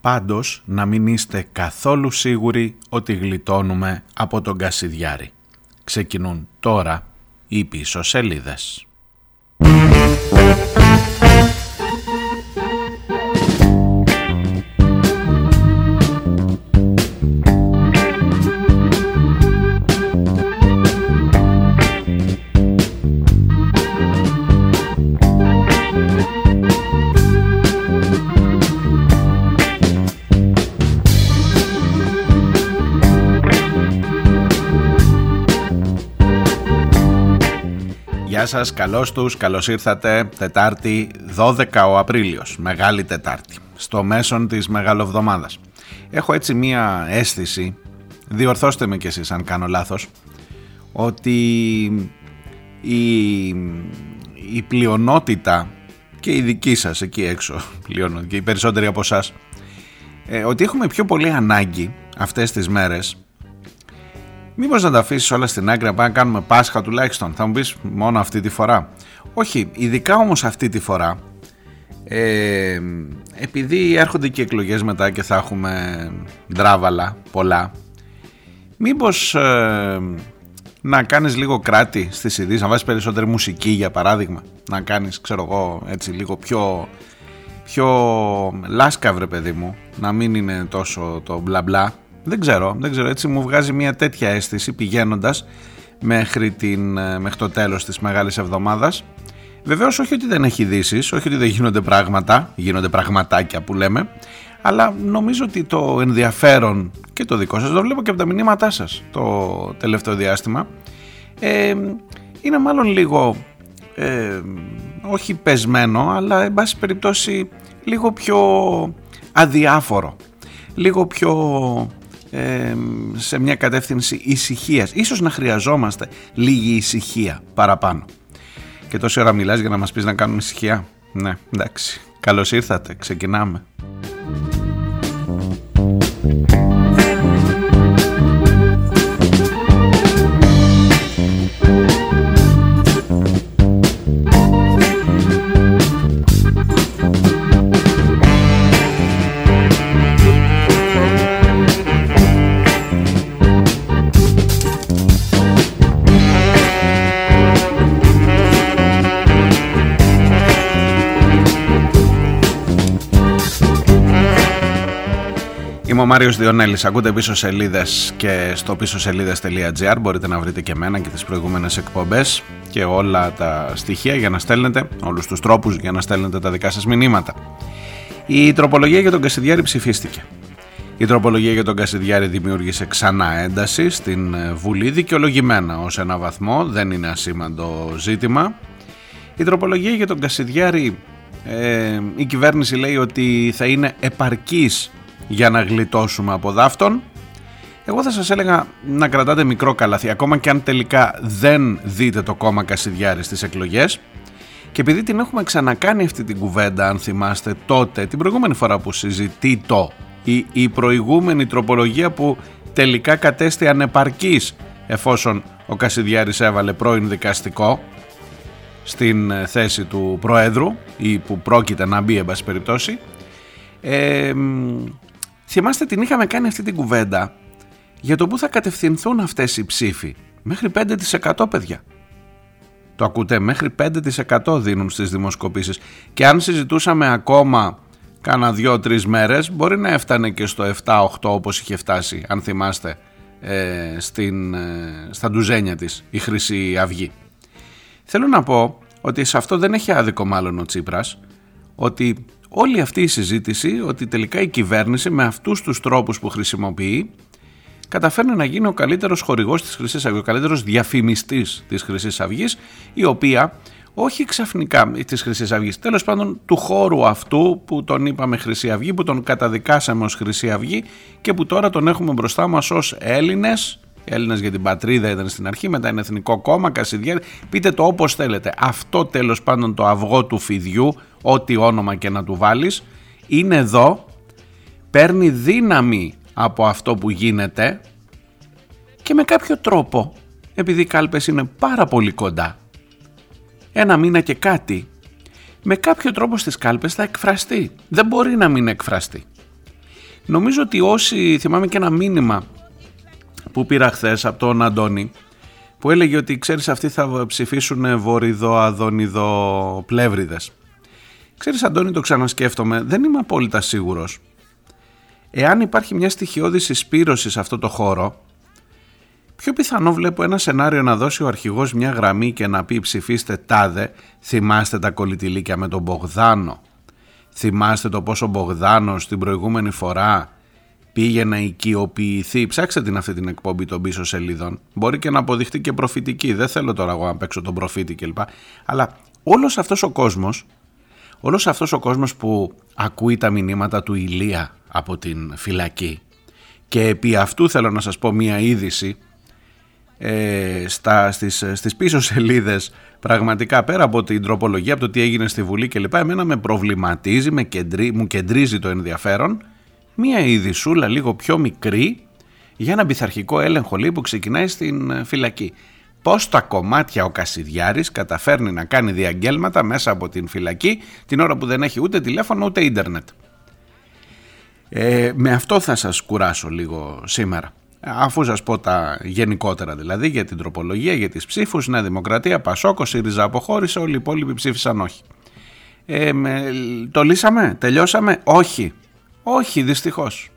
Πάντως να μην είστε καθόλου σίγουροι ότι γλιτώνουμε από τον Κασιδιάρη. Ξεκινούν τώρα οι πίσω σελίδες. Σας, καλώς τους, καλώς ήρθατε. Τετάρτη 12 ο Απρίλιος, Μεγάλη Τετάρτη, στο μέσον της Μεγαλοβδομάδας. Έχω έτσι μία αίσθηση, διορθώστε με κι εσείς αν κάνω λάθος, ότι η, η πλειονότητα και η δική σας εκεί έξω, πλειονότητα, και οι περισσότεροι από εσάς, ε, ότι έχουμε πιο πολύ ανάγκη αυτές τις μέρες Μήπως να τα αφήσεις όλα στην άκρη να πάμε να κάνουμε Πάσχα τουλάχιστον; Θα μου πεις μόνο αυτή τη φορά. Όχι, ειδικά όμως αυτή τη φορά. Ε, επειδή έρχονται και εκλογές μετά και θα έχουμε ντράβαλα πολλά μήπως ε, να κάνεις λίγο κράτη στις ειδήσεις να βάζεις περισσότερη μουσική για παράδειγμα να κάνεις ξέρω εγώ έτσι λίγο πιο πιο λάσκαυρε παιδί μου να μην είναι τόσο το μπλα μπλα δεν ξέρω, δεν ξέρω. Έτσι μου βγάζει μια τέτοια αίσθηση πηγαίνοντας μέχρι, την, ε, μέχρι το τέλος της Μεγάλης Εβδομάδας. Βεβαίως όχι ότι δεν έχει ειδήσεις, όχι ότι δεν γίνονται πράγματα, γίνονται πραγματάκια που λέμε, αλλά νομίζω ότι το ενδιαφέρον και το δικό σας, το βλέπω και από τα μηνύματά σας το τελευταίο διάστημα, ε, είναι μάλλον λίγο, ε, όχι πεσμένο, αλλά εν πάση περιπτώσει λίγο πιο αδιάφορο, λίγο πιο σε μια κατεύθυνση ησυχίας. Ίσως να χρειαζόμαστε λίγη ησυχία παραπάνω. Και τόση ώρα μιλάς για να μας πεις να κάνουμε ησυχία. Ναι, εντάξει. Καλώς ήρθατε. Ξεκινάμε. Μάριος Διονέλης, ακούτε πίσω σελίδες και στο πίσω σελίδες.gr μπορείτε να βρείτε και εμένα και τις προηγούμενες εκπομπές και όλα τα στοιχεία για να στέλνετε, όλους τους τρόπους για να στέλνετε τα δικά σας μηνύματα. Η τροπολογία για τον Κασιδιάρη ψηφίστηκε. Η τροπολογία για τον Κασιδιάρη δημιούργησε ξανά ένταση στην Βουλή, δικαιολογημένα ως ένα βαθμό, δεν είναι ασήμαντο ζήτημα. Η τροπολογία για τον Κασιδιάρη, ε, η κυβέρνηση λέει ότι θα είναι επαρκής για να γλιτώσουμε από δάφτον. Εγώ θα σας έλεγα να κρατάτε μικρό καλαθί, ακόμα και αν τελικά δεν δείτε το κόμμα Κασιδιάρης στις εκλογές. Και επειδή την έχουμε ξανακάνει αυτή την κουβέντα, αν θυμάστε τότε, την προηγούμενη φορά που συζητεί το, η, η προηγούμενη τροπολογία που τελικά κατέστη ανεπαρκής εφόσον ο Κασιδιάρης έβαλε πρώην δικαστικό στην ε, θέση του Προέδρου ή που πρόκειται να μπει εν πάση περιπτώσει ε, Θυμάστε την είχαμε κάνει αυτή την κουβέντα για το που θα κατευθυνθούν αυτές οι ψήφοι. Μέχρι 5% παιδιά. Το ακούτε, μέχρι 5% δίνουν στις δημοσκοπήσεις. Και αν συζητούσαμε ακόμα κάνα δύο-τρεις μέρες, μπορεί να έφτανε και στο 7-8 όπως είχε φτάσει, αν θυμάστε, ε, στην, ε, στα ντουζένια της η Χρυσή Αυγή. Θέλω να πω ότι σε αυτό δεν έχει άδικο μάλλον ο Τσίπρας, ότι όλη αυτή η συζήτηση ότι τελικά η κυβέρνηση με αυτούς τους τρόπους που χρησιμοποιεί καταφέρνει να γίνει ο καλύτερος χορηγός της Χρυσής Αυγής, ο καλύτερος διαφημιστής της Χρυσής Αυγής, η οποία όχι ξαφνικά της Χρυσής Αυγής, τέλος πάντων του χώρου αυτού που τον είπαμε Χρυσή Αυγή, που τον καταδικάσαμε ως Χρυσή Αυγή και που τώρα τον έχουμε μπροστά μας ως Έλληνες, Έλληνες για την πατρίδα ήταν στην αρχή, μετά είναι Εθνικό Κόμμα, Κασιδιάρη. Πείτε το όπως θέλετε. Αυτό τέλος πάντων το αυγό του φιδιού, ό,τι όνομα και να του βάλεις, είναι εδώ, παίρνει δύναμη από αυτό που γίνεται και με κάποιο τρόπο, επειδή οι κάλπες είναι πάρα πολύ κοντά, ένα μήνα και κάτι, με κάποιο τρόπο στις κάλπες θα εκφραστεί. Δεν μπορεί να μην εκφραστεί. Νομίζω ότι όσοι, θυμάμαι και ένα μήνυμα που πήρα χθες από τον Αντώνη, που έλεγε ότι ξέρεις αυτοί θα ψηφίσουν βορειδο, αδονιδο, πλεύριδες. Ξέρεις Αντώνη το ξανασκέφτομαι, δεν είμαι απόλυτα σίγουρος. Εάν υπάρχει μια στοιχειώδη συσπήρωση σε αυτό το χώρο, πιο πιθανό βλέπω ένα σενάριο να δώσει ο αρχηγός μια γραμμή και να πει ψηφίστε τάδε, θυμάστε τα κολλητηλίκια με τον Μπογδάνο. Θυμάστε το πόσο Μπογδάνος την προηγούμενη φορά πήγε να οικειοποιηθεί. Ψάξτε την αυτή την εκπομπή των πίσω σελίδων. Μπορεί και να αποδειχτεί και προφητική. Δεν θέλω τώρα εγώ να παίξω τον προφήτη κλπ. Αλλά όλος αυτός ο κόσμος, όλος αυτός ο κόσμος που ακούει τα μηνύματα του Ηλία από την φυλακή και επί αυτού θέλω να σας πω μία είδηση ε, στα, στις, στις πίσω σελίδες πραγματικά πέρα από την τροπολογία, από το τι έγινε στη Βουλή κλπ. Εμένα με προβληματίζει, με κεντρί, μου κεντρίζει το ενδιαφέρον μία ειδισούλα λίγο πιο μικρή για ένα πειθαρχικό έλεγχο λέει που ξεκινάει στην ε, φυλακή. Πώς τα κομμάτια ο Κασιδιάρης καταφέρνει να κάνει διαγγέλματα μέσα από την φυλακή την ώρα που δεν έχει ούτε τηλέφωνο ούτε ίντερνετ. Ε, με αυτό θα σας κουράσω λίγο σήμερα. Αφού σας πω τα γενικότερα δηλαδή για την τροπολογία, για τις ψήφους, Νέα Δημοκρατία, Πασόκο, ΣΥΡΙΖΑ αποχώρησε, όλοι οι υπόλοιποι ψήφισαν όχι. Ε, το λύσαμε, τελειώσαμε, όχι. Όχι, δυστυχώς.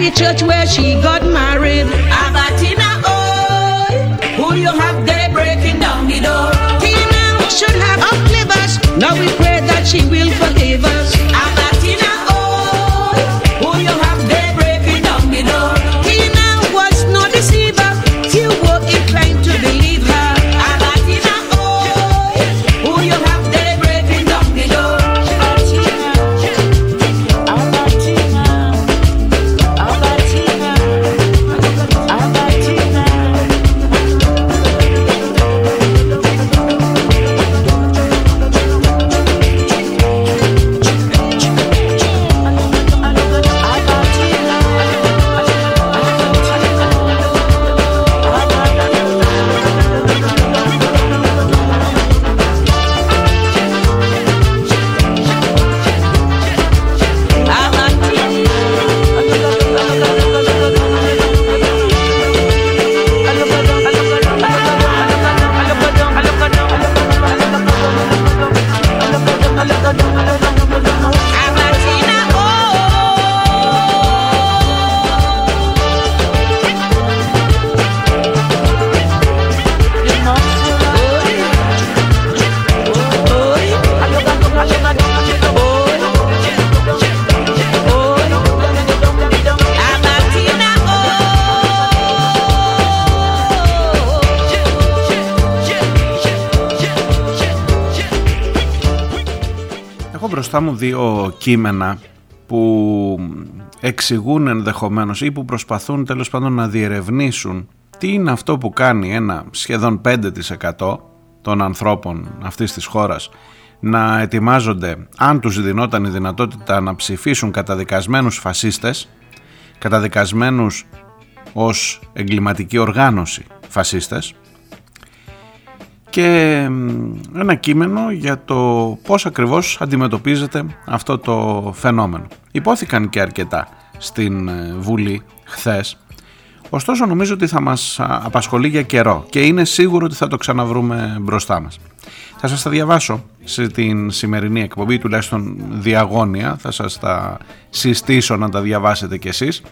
The church where she got married, Abatina, oh, who you have there breaking down the door. Tina should have uplift us. Now we pray that she will forgive us. Μου δύο κείμενα που εξηγούν ενδεχομένως ή που προσπαθούν τέλος πάντων να διερευνήσουν τι είναι αυτό που κάνει ένα σχεδόν 5% των ανθρώπων αυτής της χώρας να ετοιμάζονται αν τους δινόταν η δυνατότητα να ψηφίσουν καταδικασμένους φασίστες καταδικασμένους ως εγκληματική οργάνωση φασίστες και ένα κείμενο για το πώς ακριβώς αντιμετωπίζεται αυτό το φαινόμενο. Υπόθηκαν και αρκετά στην ε, Βουλή χθες, ωστόσο νομίζω ότι θα μας απασχολεί για καιρό και είναι σίγουρο ότι θα το ξαναβρούμε μπροστά μας. Θα σας τα διαβάσω στην σημερινή εκπομπή, τουλάχιστον διαγώνια, θα σας τα συστήσω να τα διαβάσετε κι εσείς.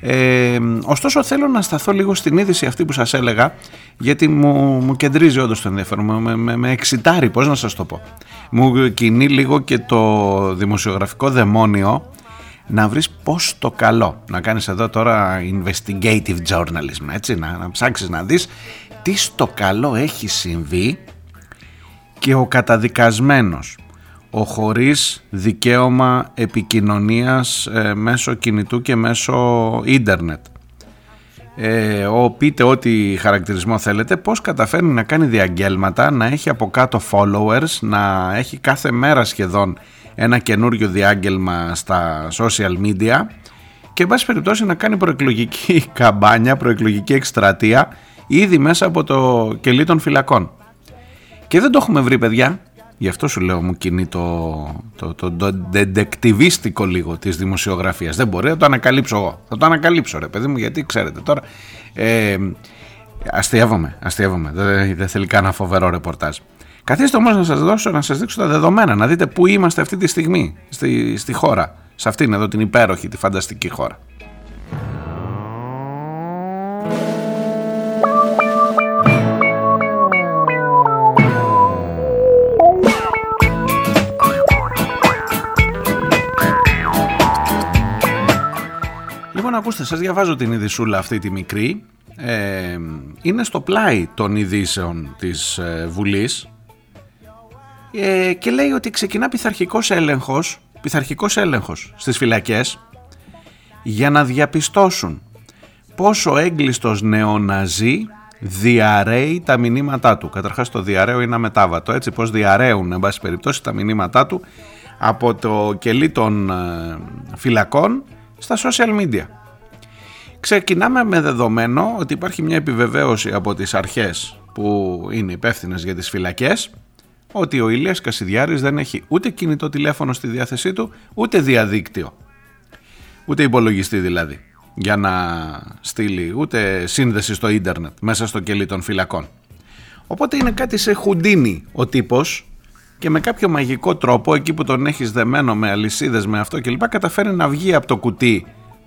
Ε, ωστόσο θέλω να σταθώ λίγο στην είδηση αυτή που σας έλεγα γιατί μου, μου κεντρίζει όντως το ενδιαφέρον, με, με, με εξητάρει πώς να σας το πω. Μου κινεί λίγο και το δημοσιογραφικό δαιμόνιο να βρεις πώς το καλό, να κάνεις εδώ τώρα investigative journalism, έτσι, να, να ψάξεις να δεις τι στο καλό έχει συμβεί και ο καταδικασμένος ο χωρίς δικαίωμα επικοινωνίας ε, μέσω κινητού και μέσω ίντερνετ. Ε, ο πείτε ό,τι χαρακτηρισμό θέλετε, πώς καταφέρνει να κάνει διαγγέλματα, να έχει από κάτω followers, να έχει κάθε μέρα σχεδόν ένα καινούριο διάγγελμα στα social media και εν πάση περιπτώσει να κάνει προεκλογική καμπάνια, προεκλογική εκστρατεία ήδη μέσα από το κελί των φυλακών. Και δεν το έχουμε βρει παιδιά, Γι' αυτό σου λέω μου κινεί το, το, το, το λίγο της δημοσιογραφίας. Δεν μπορεί να το ανακαλύψω εγώ. Θα το ανακαλύψω ρε παιδί μου γιατί ξέρετε τώρα ε, αστείευομαι, αστείευομαι. Δεν, δεν θέλει κανένα φοβερό ρεπορτάζ. Καθίστε όμως να σας δώσω, να σας δείξω τα δεδομένα, να δείτε πού είμαστε αυτή τη στιγμή στη, στη χώρα. Σε αυτήν εδώ την υπέροχη, τη φανταστική χώρα. Λοιπόν, ακούστε, σας διαβάζω την ειδισούλα αυτή τη μικρή. Ε, είναι στο πλάι των ειδήσεων της ε, Βουλής ε, και λέει ότι ξεκινά πειθαρχικός έλεγχος, πειθαρχικός έλεγχος στις φυλακές για να διαπιστώσουν πόσο έγκλειστος νεοναζί διαρρέει τα μηνύματά του. Καταρχάς το διαρρέω είναι αμετάβατο, έτσι πως διαρρέουν εν πάση περιπτώσει τα μηνύματά του από το κελί των φυλακών στα social media. Ξεκινάμε με δεδομένο ότι υπάρχει μια επιβεβαίωση από τις αρχές που είναι υπεύθυνες για τις φυλακές ότι ο Ηλίας Κασιδιάρης δεν έχει ούτε κινητό τηλέφωνο στη διάθεσή του ούτε διαδίκτυο ούτε υπολογιστή δηλαδή για να στείλει ούτε σύνδεση στο ίντερνετ μέσα στο κελί των φυλακών. Οπότε είναι κάτι σε χουντίνι ο τύπος και με κάποιο μαγικό τρόπο εκεί που τον έχεις δεμένο με αλυσίδες με αυτό κλπ καταφέρει να βγει από το κουτί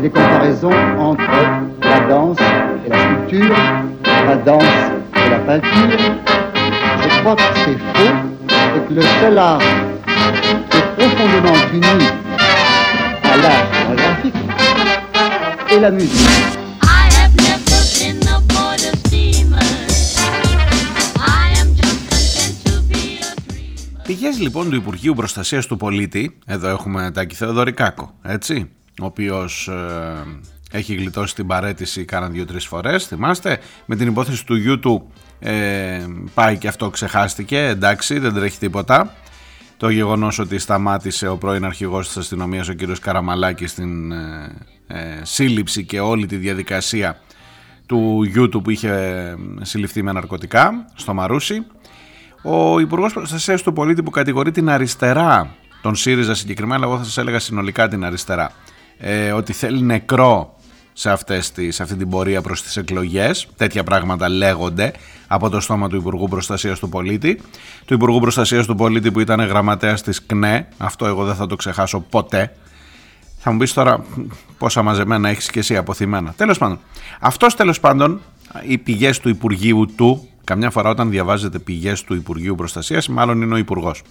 des comparaisons entre la danse et la sculpture, la danse et la peinture. Je crois que c'est faux et que le seul art qui est profondément uni à l'art chorégraphique est la musique. Πηγές λοιπόν του Υπουργείου Προστασίας του Πολίτη, εδώ έχουμε Τάκη Θεοδωρικάκο, έτσι, ο οποίος ε, έχει γλιτώσει την παρέτηση κάνα δύο-τρεις φορές, θυμάστε, με την υπόθεση του γιού του ε, πάει και αυτό ξεχάστηκε, εντάξει, δεν τρέχει τίποτα. Το γεγονός ότι σταμάτησε ο πρώην αρχηγός της αστυνομίας, ο κύριος Καραμαλάκης, στην ε, ε, σύλληψη και όλη τη διαδικασία του γιού του που είχε συλληφθεί με ναρκωτικά στο Μαρούσι. Ο Υπουργός Προστασίας του Πολίτη που κατηγορεί την αριστερά, τον ΣΥΡΙΖΑ συγκεκριμένα, εγώ θα σας έλεγα συνολικά την αριστερά, ε, ότι θέλει νεκρό σε, αυτές τις, σε αυτή την πορεία προς τις εκλογές. Τέτοια πράγματα λέγονται από το στόμα του Υπουργού Προστασίας του Πολίτη. Του Υπουργού Προστασίας του Πολίτη που ήταν γραμματέας της ΚΝΕ. Αυτό εγώ δεν θα το ξεχάσω ποτέ. Θα μου πεις τώρα πόσα μαζεμένα έχεις και εσύ αποθυμένα. Τέλος πάντων. Αυτός τέλος πάντων οι πηγές του Υπουργείου του, καμιά φορά όταν διαβάζετε πηγές του Υπουργείου Προστασίας, μάλλον είναι ο Υπουργός.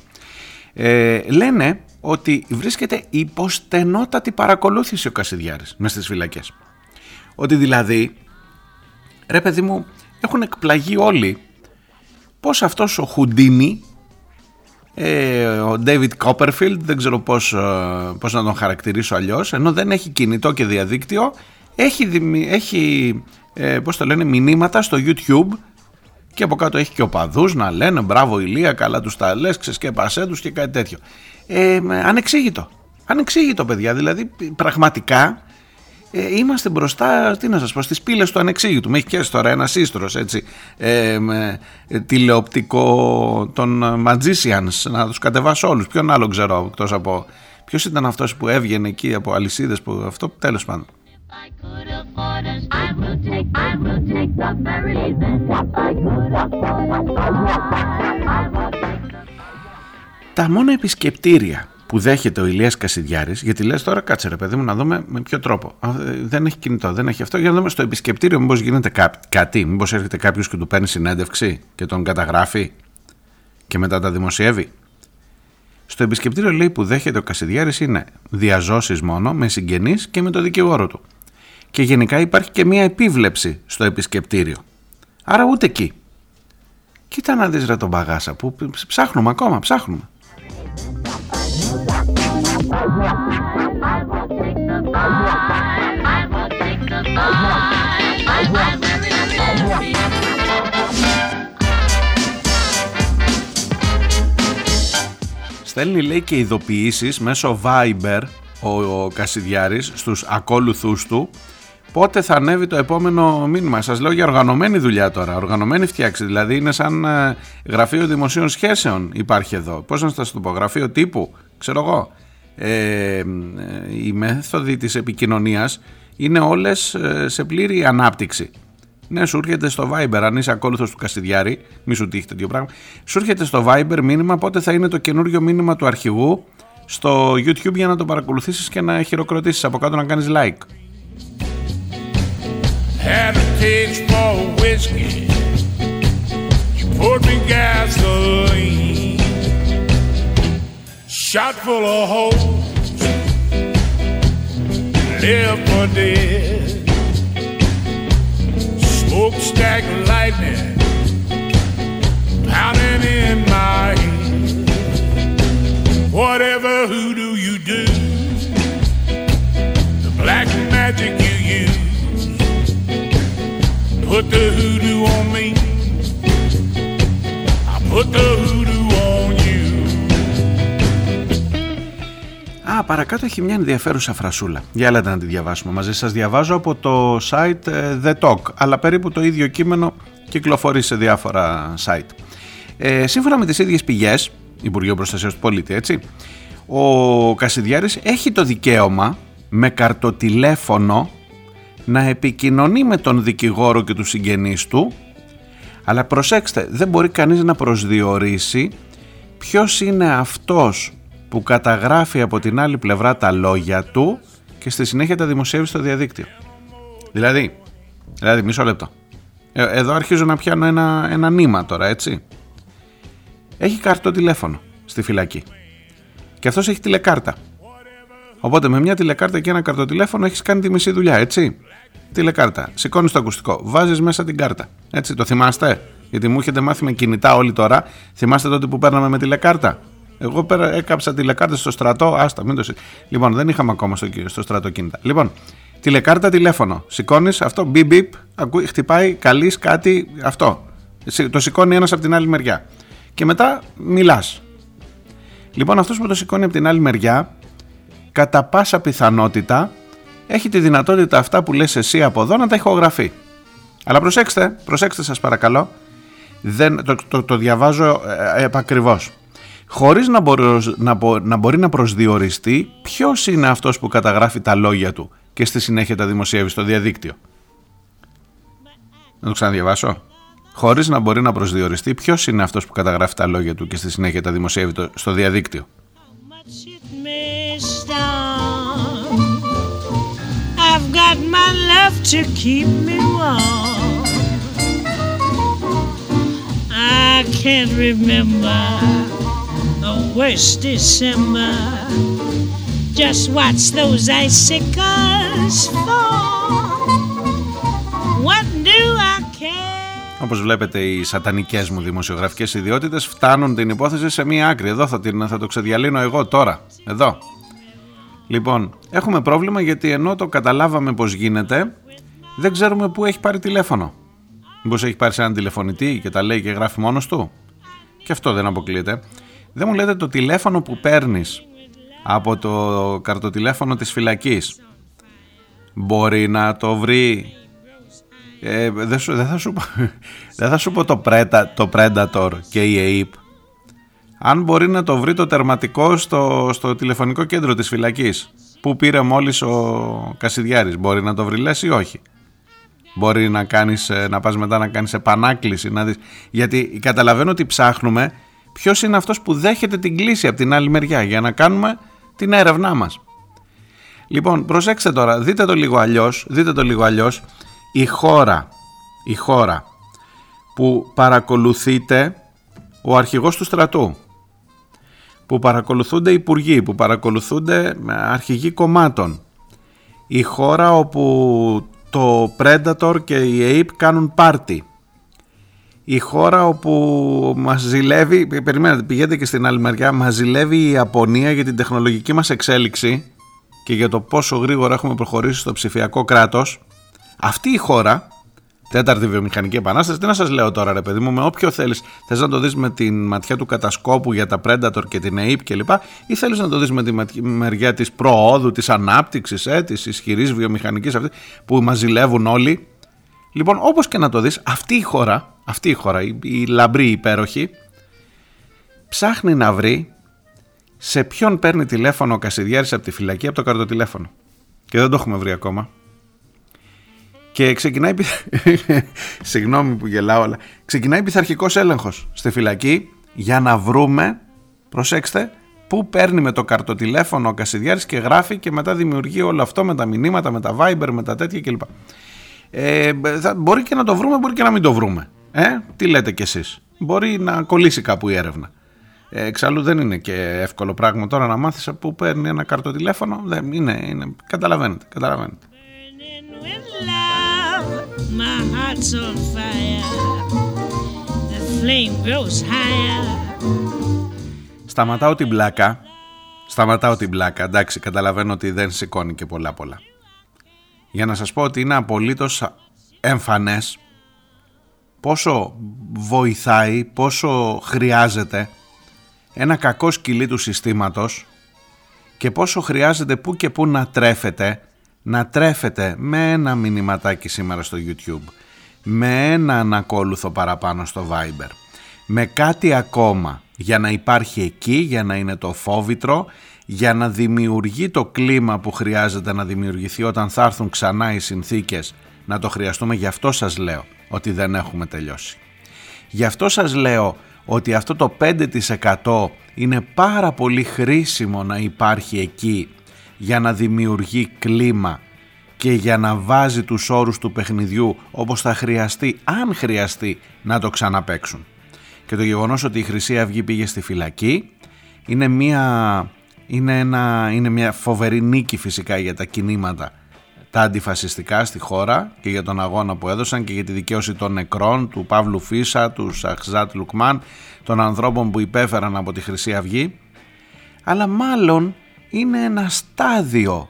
Ε, λένε ότι βρίσκεται υποστενότατη παρακολούθηση ο Κασιδιάρης μες στις φυλακές. Ότι δηλαδή, ρε παιδί μου, έχουν εκπλαγεί όλοι πως αυτός ο Χουντίνι, ε, ο David Copperfield, δεν ξέρω πώς, ε, πώς να τον χαρακτηρίσω αλλιώς, ενώ δεν έχει κινητό και διαδίκτυο, έχει, έχει ε, πώς το λένε, μηνύματα στο YouTube και από κάτω έχει και οπαδού να λένε μπράβο Ηλία, καλά τους τα λες, ξεσκέπασέ τους και κάτι τέτοιο. Ε, ανεξήγητο. Ανεξήγητο, παιδιά. Δηλαδή, πραγματικά ε, είμαστε μπροστά, τι να σας πω, στις πύλες του ανεξήγητου. Με έχει και τώρα ένα σύστρος, έτσι, ε, με, ε, τηλεοπτικό των Magicians, να τους κατεβάσω όλους. Ποιον άλλο ξέρω, εκτός από... Ποιος ήταν αυτός που έβγαινε εκεί από αλυσίδες, που αυτό τέλος πάντων. Τα μόνα επισκεπτήρια που δέχεται ο Ηλίας Κασιδιάρης, γιατί λες τώρα κάτσε ρε παιδί μου να δούμε με ποιο τρόπο. Δεν έχει κινητό, δεν έχει αυτό, για να δούμε στο επισκεπτήριο μήπως γίνεται κά, κάτι, μήπως έρχεται κάποιος και του παίρνει συνέντευξη και τον καταγράφει και μετά τα δημοσιεύει. Στο επισκεπτήριο λέει που δέχεται ο Κασιδιάρης είναι διαζώσεις μόνο με συγγενείς και με το δικηγόρο του και γενικά υπάρχει και μία επίβλεψη στο επισκεπτήριο. Άρα ούτε εκεί. Κοίτα να δεις ρε τον Παγάσα που ψάχνουμε ακόμα, ψάχνουμε. Στέλνει λέει και ειδοποιήσεις μέσω Viber ο, ο Κασιδιάρης στους ακόλουθούς του πότε θα ανέβει το επόμενο μήνυμα; Σας λέω για οργανωμένη δουλειά τώρα, οργανωμένη φτιάξη. Δηλαδή είναι σαν ε, γραφείο δημοσίων σχέσεων υπάρχει εδώ. Πώς να σας το πω, γραφείο τύπου, ξέρω εγώ. Ε, ε, οι μέθοδοι της επικοινωνίας είναι όλες ε, σε πλήρη ανάπτυξη. Ναι, σου έρχεται στο Viber, αν είσαι ακόλουθος του Καστιδιάρη, μη σου τύχει τέτοιο πράγμα. Σου έρχεται στο Viber μήνυμα πότε θα είναι το καινούριο μήνυμα του αρχηγού στο YouTube για να το παρακολουθήσεις και να χειροκροτήσεις από κάτω να κάνεις like. Had a taste for whiskey. You poured me gasoline. Shot full of holes, Live for dead. Smokestack lightning. Pounding in my head. Whatever hoodoo you do. The black magic. Put the hoodoo on me. I put the hoodoo on you. Α, παρακάτω έχει μια ενδιαφέρουσα φρασούλα. Για έλατε να τη διαβάσουμε μαζί. Σας διαβάζω από το site ε, The Talk, αλλά περίπου το ίδιο κείμενο κυκλοφορεί σε διάφορα site. Ε, σύμφωνα με τις ίδιες πηγές, Υπουργείο Προστασίας του Πολίτη, έτσι, ο Κασιδιάρης έχει το δικαίωμα με καρτοτηλέφωνο να επικοινωνεί με τον δικηγόρο και τους συγγενείς του αλλά προσέξτε δεν μπορεί κανείς να προσδιορίσει ποιος είναι αυτός που καταγράφει από την άλλη πλευρά τα λόγια του και στη συνέχεια τα δημοσιεύει στο διαδίκτυο. Δηλαδή, δηλαδή μισό λεπτό. Ε, εδώ αρχίζω να πιάνω ένα, ένα νήμα τώρα, έτσι. Έχει κάρτο τηλέφωνο στη φυλακή. Και αυτός έχει τηλεκάρτα. Οπότε με μια τηλεκάρτα και ένα καρτοτηλέφωνο έχεις κάνει τη μισή δουλειά, έτσι τηλεκάρτα. Σηκώνεις το ακουστικό. Βάζεις μέσα την κάρτα. Έτσι, το θυμάστε; Γιατί μου έχετε μάθει με κινητά όλοι τώρα. Θυμάστε τότε που παίρναμε με τηλεκάρτα; Εγώ πέρα, έκαψα τηλεκάρτα στο στρατό. Άστα, μην το Λοιπόν, δεν είχαμε ακόμα στο, στο στρατό κινητά. Λοιπόν, τηλεκάρτα, τηλέφωνο. Σηκώνεις αυτό, μπιπ, μπιπ, ακούει, χτυπάει, καλείς κάτι, αυτό. Το σηκώνει ένας από την άλλη μεριά. Και μετά μιλάς. Λοιπόν, αυτός που το σηκώνει από την άλλη μεριά, κατά πάσα πιθανότητα έχει τη δυνατότητα αυτά που λες εσύ από εδώ να τα ηχογραφεί. Αλλά προσέξτε, προσέξτε σας παρακαλώ, δεν, το, το, το διαβάζω ε, επακριβώς. Χωρίς να μπορεί, να, να μπορεί να προσδιοριστεί ποιος είναι αυτός που καταγράφει τα λόγια του και στη συνέχεια τα δημοσιεύει στο διαδίκτυο. Να το ξαναδιαβάσω. Χωρίς να μπορεί να προσδιοριστεί ποιος είναι αυτός που καταγράφει τα λόγια του και στη συνέχεια τα δημοσιεύει στο διαδίκτυο. I've got my love to keep me warm. I can't remember the worst December. Just watch those icicles fall. What do I care? Όπως βλέπετε οι σατανικές μου δημοσιογραφικές ιδιότητες φτάνουν την υπόθεση σε μία άκρη. Εδώ θα, την, θα το ξεδιαλύνω εγώ τώρα. Εδώ. Λοιπόν, έχουμε πρόβλημα γιατί ενώ το καταλάβαμε πώς γίνεται, δεν ξέρουμε πού έχει πάρει τηλέφωνο. Μήπως έχει πάρει σε έναν τηλεφωνητή και τα λέει και γράφει μόνος του. Και αυτό δεν αποκλείεται. Δεν μου λέτε το τηλέφωνο που παίρνεις από το καρτοτηλέφωνο της φυλακής μπορεί να το βρει ε, δεν, θα σου, δεν θα σου πω το, το Predator και η ΑΕΠ αν μπορεί να το βρει το τερματικό στο, στο τηλεφωνικό κέντρο της φυλακής που πήρε μόλις ο Κασιδιάρης. Μπορεί να το βρει λες ή όχι; Μπορεί να, κάνεις, ε, να πας μετά να κάνεις επανάκληση. Να δεις. Γιατί καταλαβαίνω ότι ψάχνουμε ποιος είναι αυτός που δέχεται την κλίση από την άλλη μεριά για να κάνουμε την έρευνά μας. Λοιπόν, προσέξτε τώρα, δείτε το λίγο αλλιώς, δείτε το λίγο αλλιώς. Η χώρα, η χώρα που παρακολουθείτε ο αρχηγός του στρατού που παρακολουθούνται υπουργοί, που παρακολουθούνται αρχηγοί κομμάτων. Η χώρα όπου το Predator και η Ape κάνουν πάρτι. η χώρα όπου μας ζηλεύει, περιμένετε πηγαίνετε και στην άλλη μεριά, μας ζηλεύει η Ιαπωνία για την τεχνολογική μας εξέλιξη και για το πόσο γρήγορα έχουμε προχωρήσει στο ψηφιακό κράτος. Αυτή η χώρα, τέταρτη βιομηχανική επανάσταση, τι να σας λέω τώρα ρε παιδί μου, με όποιο θέλεις, θες να το δεις με την ματιά του κατασκόπου για τα Predator και την AIP κλπ ή θέλεις να το δεις με τη μεριά της προόδου, της ανάπτυξης, ε, της ισχυρής βιομηχανικής αυτής, που μας ζηλεύουν όλοι. Λοιπόν, όπως και να το δεις, αυτή η χώρα αυτή η χώρα, η, η λαμπρή υπέροχη, ψάχνει να βρει σε ποιον παίρνει τηλέφωνο ο Κασιδιάρης από τη φυλακή από το καρτοτηλέφωνο. Και δεν το έχουμε βρει ακόμα. Και ξεκινάει, συγγνώμη που γελάω, αλλά ξεκινάει πειθαρχικός έλεγχος στη φυλακή για να βρούμε, προσέξτε, πού παίρνει με το καρτοτηλέφωνο ο Κασιδιάρης και γράφει και μετά δημιουργεί όλο αυτό με τα μηνύματα, με τα Viber, με τα τέτοια κλπ. Ε, θα, μπορεί και να το βρούμε, μπορεί και να μην το βρούμε. Ε, τι λέτε κι εσείς. Μπορεί να κολλήσει κάπου η έρευνα. Ε, εξάλλου δεν είναι και εύκολο πράγμα τώρα να μάθεις από πού παίρνει ένα καρτοτηλέφωνο. Δεν είναι, είναι. Καταλαβαίνετε, καταλαβαίνετε. Σταματάω την πλάκα. Σταματάω την πλάκα. Εντάξει, καταλαβαίνω ότι δεν σηκώνει και πολλά πολλά. Για να σας πω ότι είναι απολύτως εμφανές πόσο βοηθάει, πόσο χρειάζεται ένα κακό σκυλί του συστήματος και πόσο χρειάζεται που και που να τρέφεται, να τρέφεται με ένα μηνυματάκι σήμερα στο YouTube, με ένα ανακόλουθο παραπάνω στο Viber, με κάτι ακόμα για να υπάρχει εκεί, για να είναι το φόβητρο, για να δημιουργεί το κλίμα που χρειάζεται να δημιουργηθεί όταν θα έρθουν ξανά οι συνθήκες να το χρειαστούμε, γι' αυτό σας λέω ότι δεν έχουμε τελειώσει. Γι' αυτό σας λέω ότι αυτό το 5% είναι πάρα πολύ χρήσιμο να υπάρχει εκεί για να δημιουργεί κλίμα και για να βάζει τους όρους του παιχνιδιού όπως θα χρειαστεί, αν χρειαστεί, να το ξαναπέξουν. Και το γεγονός ότι η Χρυσή Αυγή πήγε στη φυλακή είναι μια, είναι ένα, είναι μια φοβερή νίκη φυσικά για τα κινήματα τα αντιφασιστικά στη χώρα και για τον αγώνα που έδωσαν και για τη δικαίωση των νεκρών του Παύλου Φίσα, του Σαχζάτ Λουκμάν, των ανθρώπων που υπέφεραν από τη Χρυσή Αυγή αλλά μάλλον είναι ένα στάδιο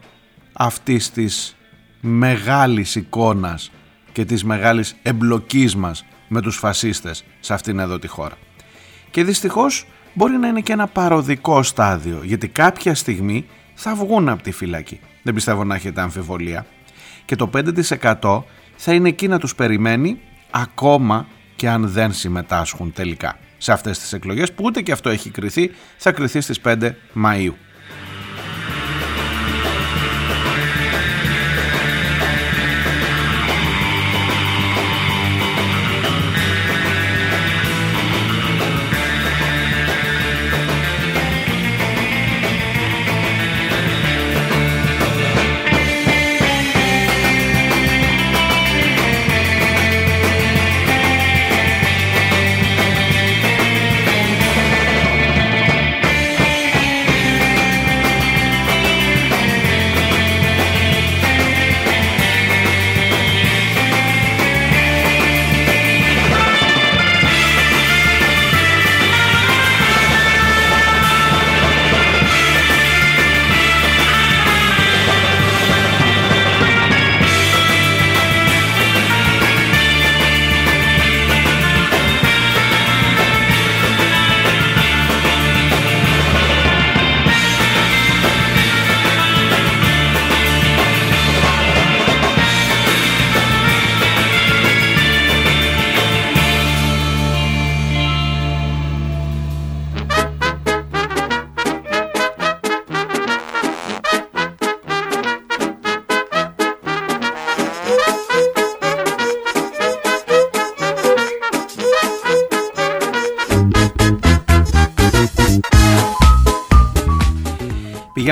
αυτής της μεγάλης εικόνας και της μεγάλης εμπλοκής μας με τους φασίστες σε αυτήν εδώ τη χώρα. Και δυστυχώς μπορεί να είναι και ένα παροδικό στάδιο γιατί κάποια στιγμή θα βγουν από τη φυλακή. Δεν πιστεύω να έχετε αμφιβολία. Και το 5% θα είναι εκεί να τους περιμένει ακόμα και αν δεν συμμετάσχουν τελικά σε αυτές τις εκλογές που ούτε και αυτό έχει κριθεί, θα κριθεί στις 5 Μαΐου.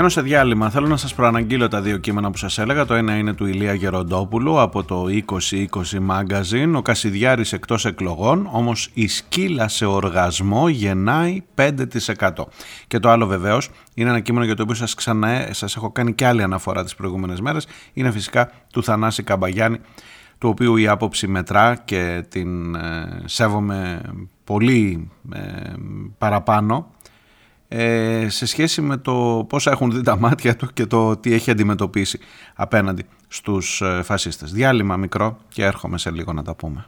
Πηγαίνω σε διάλειμμα. Θέλω να σας προαναγγείλω τα δύο κείμενα που σας έλεγα. Το ένα είναι του Ηλία Γεροντόπουλου από το 2020 Magazine. Ο Κασιδιάρης εκτός εκλογών, όμως η σκύλα σε οργασμό γεννάει 5%. Και το άλλο βεβαίως είναι ένα κείμενο για το οποίο σας, ξανά, σας έχω κάνει και άλλη αναφορά τις προηγούμενες μέρες. Είναι φυσικά του Θανάση Καμπαγιάννη του οποίου η άποψη μετρά και την σέβομαι πολύ παραπάνω σε σχέση με το πόσα έχουν δει τα μάτια του και το τι έχει αντιμετωπίσει απέναντι στους φασίστες. Διάλειμμα μικρό και έρχομαι σε λίγο να τα πούμε.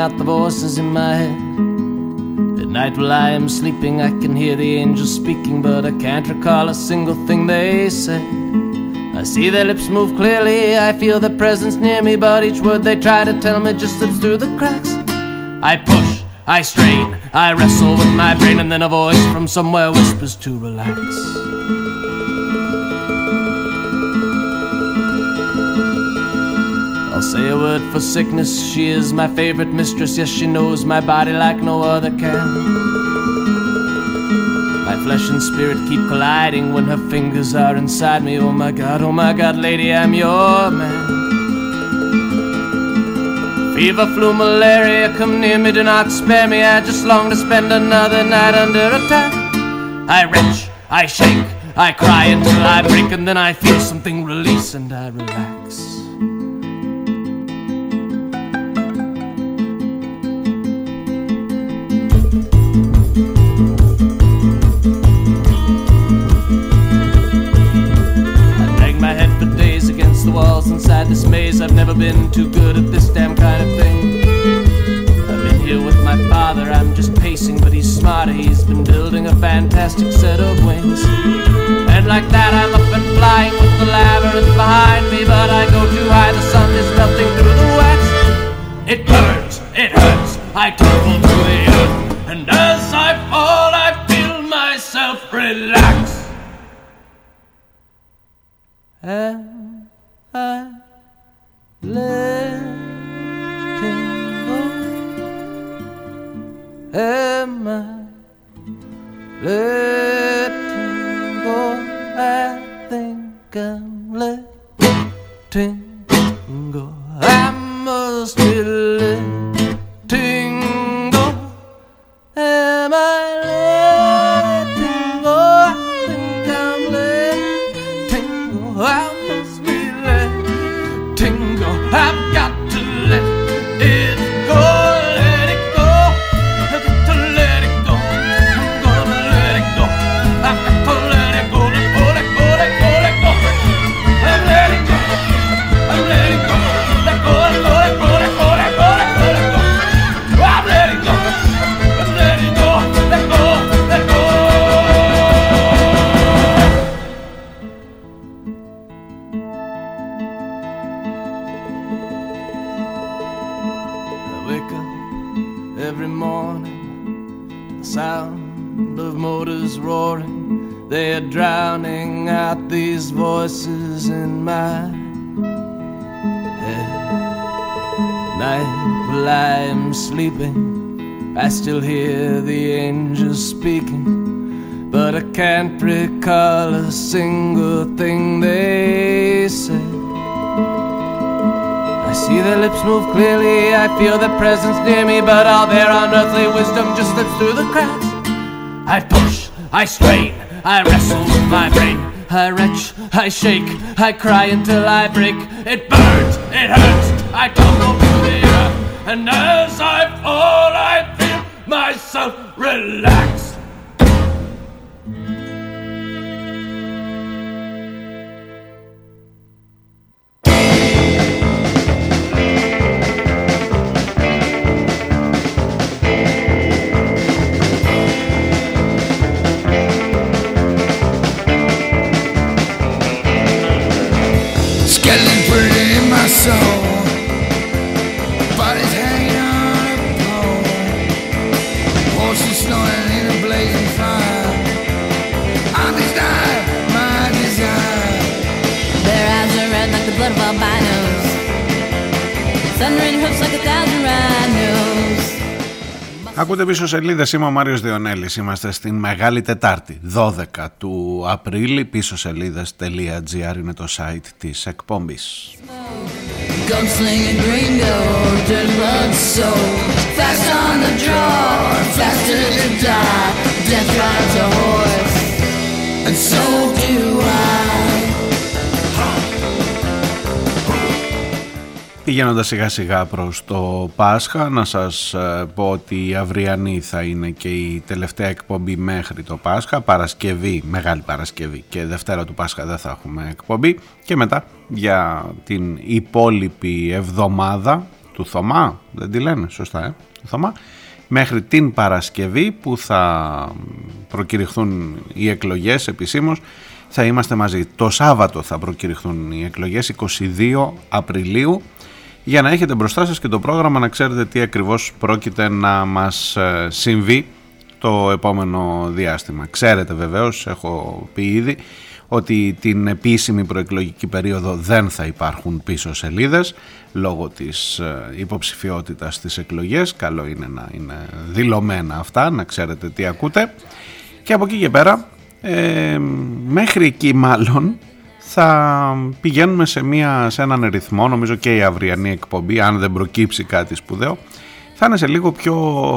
Out the voices in my head. At night, while I am sleeping, I can hear the angels speaking, but I can't recall a single thing they say. I see their lips move clearly, I feel their presence near me, but each word they try to tell me just slips through the cracks. I push, I strain, I wrestle with my brain, and then a voice from somewhere whispers to relax. I'll say a word for sickness. She is my favorite mistress. Yes, she knows my body like no other can. My flesh and spirit keep colliding when her fingers are inside me. Oh my god, oh my god, lady, I'm your man. Fever, flu, malaria, come near me, do not spare me. I just long to spend another night under attack. I wrench, I shake, I cry until I break, and then I feel something release and I relax. Been too good at this damn kind of thing. I'm in here with my father, I'm just pacing, but he's smarter. He's been building a fantastic set of wings. And like that, I'm up and flying with the labyrinth behind me. But I go too high, the sun is melting through the wax. It burns, it hurts, I tumble Night while I am sleeping, I still hear the angels speaking, but I can't recall a single thing they say. I see their lips move clearly, I feel their presence near me, but all their unearthly wisdom just slips through the cracks. I push, I strain, I wrestle with my brain. I retch, I shake, I cry until I break. It burns, it hurts, I the air. And as I fall, I feel myself relax. Ακούτε πίσω σελίδες. Είμαι ο Μάριος Διονέλης. Είμαστε στην Μεγάλη Τετάρτη, 12 του Απρίλη. Πίσω σελίδε.gr είναι το site της εκπομπής. Gunslinging gringo, dirty blood Πηγαίνοντας σιγά σιγά προς το Πάσχα, να σας ε, πω ότι η αυριανή θα είναι και η τελευταία εκπομπή μέχρι το Πάσχα, Παρασκευή, Μεγάλη Παρασκευή και Δευτέρα του Πάσχα δεν θα έχουμε εκπομπή. Και μετά για την υπόλοιπη εβδομάδα του Θωμά, δεν τη λένε σωστά ε, του Θωμά, μέχρι την Παρασκευή που θα προκηρυχθούν οι εκλογές επισήμως. Θα είμαστε μαζί. Το Σάββατο θα προκηρυχθούν οι εκλογές 22 Απριλίου για να έχετε μπροστά σας και το πρόγραμμα να ξέρετε τι ακριβώς πρόκειται να μας ε, συμβεί το επόμενο διάστημα. Ξέρετε βεβαίως, έχω πει ήδη, ότι την επίσημη προεκλογική περίοδο δεν θα υπάρχουν πίσω σελίδες λόγω της ε, υποψηφιότητας στις εκλογές. Καλό είναι να είναι δηλωμένα αυτά, να ξέρετε τι ακούτε. Και από εκεί και πέρα, ε, μέχρι εκεί μάλλον, θα πηγαίνουμε σε, μια, σε έναν ρυθμό, νομίζω και η αυριανή εκπομπή, αν δεν προκύψει κάτι σπουδαίο, θα είναι σε λίγο πιο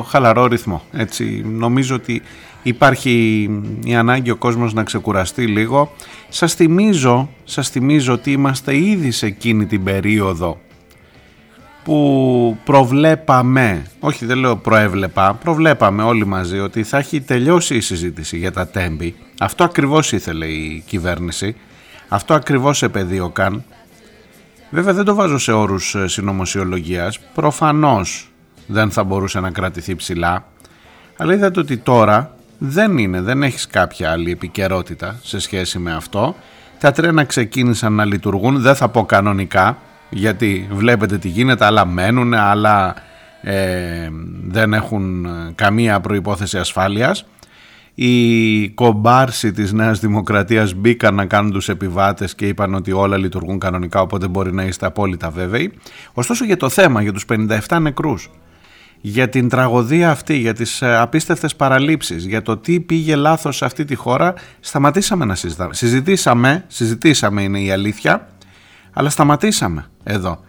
χαλαρό ρυθμό. Έτσι, νομίζω ότι υπάρχει η ανάγκη ο κόσμος να ξεκουραστεί λίγο. Σας θυμίζω, σας θυμίζω ότι είμαστε ήδη σε εκείνη την περίοδο που προβλέπαμε, όχι δεν λέω προέβλεπα, προβλέπαμε όλοι μαζί ότι θα έχει τελειώσει η συζήτηση για τα τέμπη. Αυτό ακριβώς ήθελε η κυβέρνηση, αυτό ακριβώς επεδίωκαν. Βέβαια δεν το βάζω σε όρους συνωμοσιολογίας, προφανώς δεν θα μπορούσε να κρατηθεί ψηλά, αλλά είδατε ότι τώρα δεν είναι, δεν έχεις κάποια άλλη επικαιρότητα σε σχέση με αυτό. Τα τρένα ξεκίνησαν να λειτουργούν, δεν θα πω κανονικά, γιατί βλέπετε τι γίνεται, άλλα μένουν, άλλα ε, δεν έχουν καμία προϋπόθεση ασφάλειας. Οι κομπάρσοι της Νέας Δημοκρατίας μπήκαν να κάνουν τους επιβάτες και είπαν ότι όλα λειτουργούν κανονικά, οπότε μπορεί να είστε απόλυτα βέβαιοι. Ωστόσο για το θέμα, για τους 57 νεκρούς, για την τραγωδία αυτή, για τις ε, απίστευτες παραλήψεις, για το τι πήγε λάθος σε αυτή τη χώρα, σταματήσαμε να συζητάμε. Συζητήσαμε, συζητήσαμε είναι η αλήθεια, αλλά σταματήσαμε εδώ.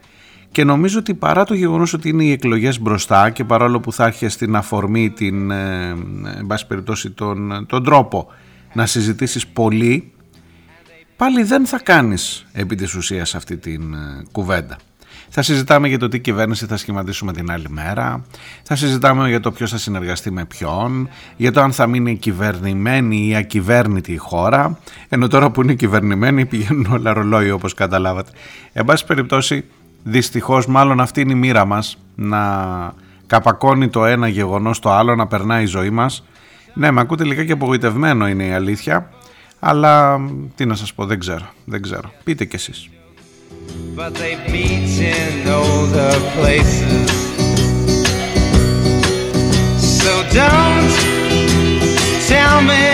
Και νομίζω ότι παρά το γεγονός ότι είναι οι εκλογές μπροστά και παρόλο που θα έχει στην αφορμή την, ε, εν πάση περιπτώσει τον, τον τρόπο να συζητήσεις πολύ, πάλι δεν θα κάνεις επί της ουσίας αυτή την ε, κουβέντα. Θα συζητάμε για το τι κυβέρνηση θα σχηματίσουμε την άλλη μέρα. Θα συζητάμε για το ποιος θα συνεργαστεί με ποιον. Για το αν θα μείνει κυβερνημένη ή ακυβέρνητη η χώρα. Ενώ τώρα που είναι κυβερνημένη πηγαίνουν όλα ρολόι όπως καταλάβατε. Εν πάση περιπτώσει, δυστυχώς, μάλλον αυτή είναι η μοίρα μας. Να καπακώνει το ένα γεγονός το άλλο, να περνάει η ζωή μας. Ναι, με ακούτε λιγάκι απογοητευμένο είναι η αλήθεια. Αλλά τι να σας πω, δεν ξέρω. Δεν ξέρω. Πείτε κι εσείς. but they beat in other places. So don't tell me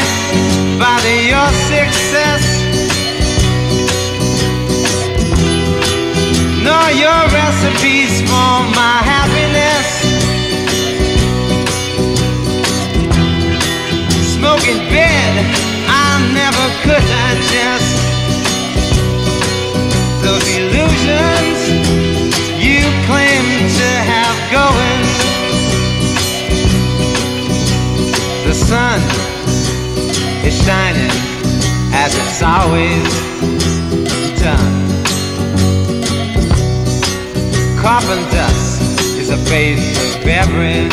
by the recipes for my happiness. Smoking bed, I never could digest. Those illusions you claim to have going. The sun is shining as it's always done. Carbon dust is a base of everyone.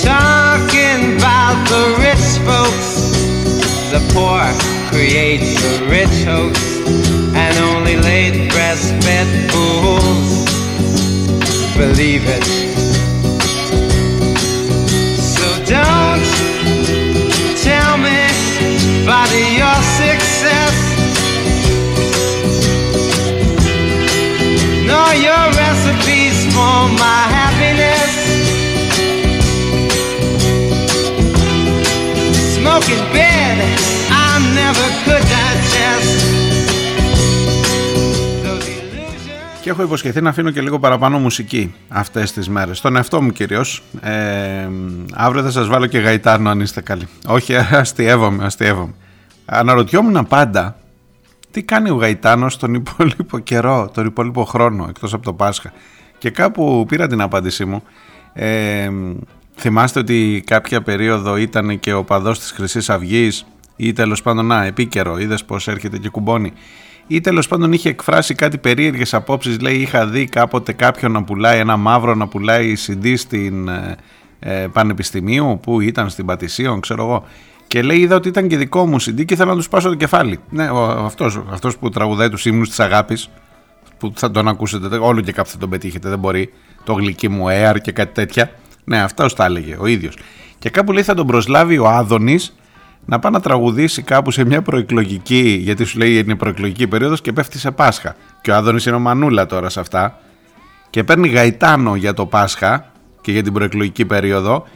Talking about the rich folks, the poor create the rich hoax, and only late breastfed fools believe it. For my happiness. Smoking bed, I never could digest. Those illusions. Και έχω υποσχεθεί να αφήνω και λίγο παραπάνω μουσική αυτές τις μέρες. Στον εαυτό μου κυρίως. Ε, αύριο θα σας βάλω και γαϊτάνο αν είστε καλοί. Όχι, αστείευομαι, αστείευομαι. Αναρωτιόμουν πάντα τι κάνει ο γαϊτάνος τον υπόλοιπο καιρό, τον υπόλοιπο χρόνο, εκτός από το Πάσχα; Και κάπου πήρα την απάντησή μου. Ε, θυμάστε ότι κάποια περίοδο ήταν και ο παδός της χρυσής αυγής ή τέλος πάντων, να, επίκαιρο, είδες πως έρχεται και κουμπώνει. Ή τέλος πάντων είχε εκφράσει κάτι περίεργες απόψεις λέει είχα δει κάποτε κάποιον να πουλάει ένα μαύρο να πουλάει CD στην ε, ε, Πανεπιστημίου που ήταν στην Πατησίων ξέρω εγώ. Και λέει είδα ότι ήταν και δικό μου CD και ήθελα να τους σπάσω το κεφάλι ναι ο, αυτός, αυτός που τραγουδάει τους ύμνους της αγάπης που θα τον ακούσετε όλο και κάπου θα τον πετύχετε δεν μπορεί το γλυκί μου air και κάτι τέτοια ναι αυτό τα έλεγε ο ίδιος και κάπου λέει θα τον προσλάβει ο Άδωνης να πάει να τραγουδήσει κάπου σε μια προεκλογική, γιατί σου λέει είναι προεκλογική περίοδος και πέφτει σε Πάσχα. Και ο Άδωνης είναι ο Μανούλα τώρα σε αυτά. Και παίρνει γαϊτάνο για το Πάσχα και για την προεκλογική περίοδο.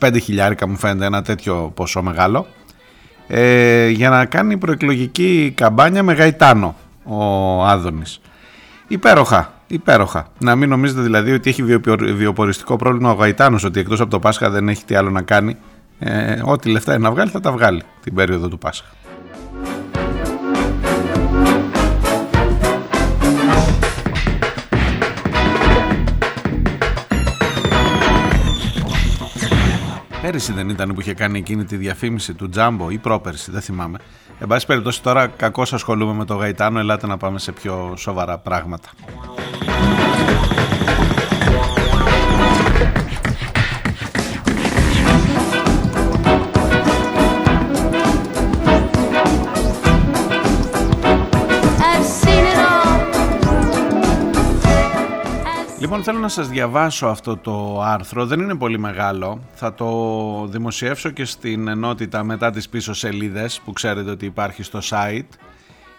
25 χιλιάρικα μου φαίνεται ένα τέτοιο ποσό μεγάλο. Ε, για να κάνει προεκλογική καμπάνια με γαϊτάνο ο Άδωνης. Υπέροχα, υπέροχα. Να μην νομίζετε δηλαδή ότι έχει βιοπο- βιοποριστικό πρόβλημα ο Γαϊτάνος, ότι εκτός από το Πάσχα δεν έχει τι άλλο να κάνει. Ε, ό,τι λεφτά είναι να βγάλει θα τα βγάλει την περίοδο του Πάσχα. Πέρυσι δεν ήταν που είχε κάνει εκείνη τη διαφήμιση του Τζάμπο ή πρόπερσι, δεν θυμάμαι. Εν πάση περιπτώσει τώρα κακώς ασχολούμαι με το Γαϊτάνο, ελάτε να πάμε σε πιο σοβαρά πράγματα. Λοιπόν, θέλω να σας διαβάσω αυτό το άρθρο. Δεν είναι πολύ μεγάλο. Θα το δημοσιεύσω και στην ενότητα μετά τις πίσω σελίδες που ξέρετε ότι υπάρχει στο site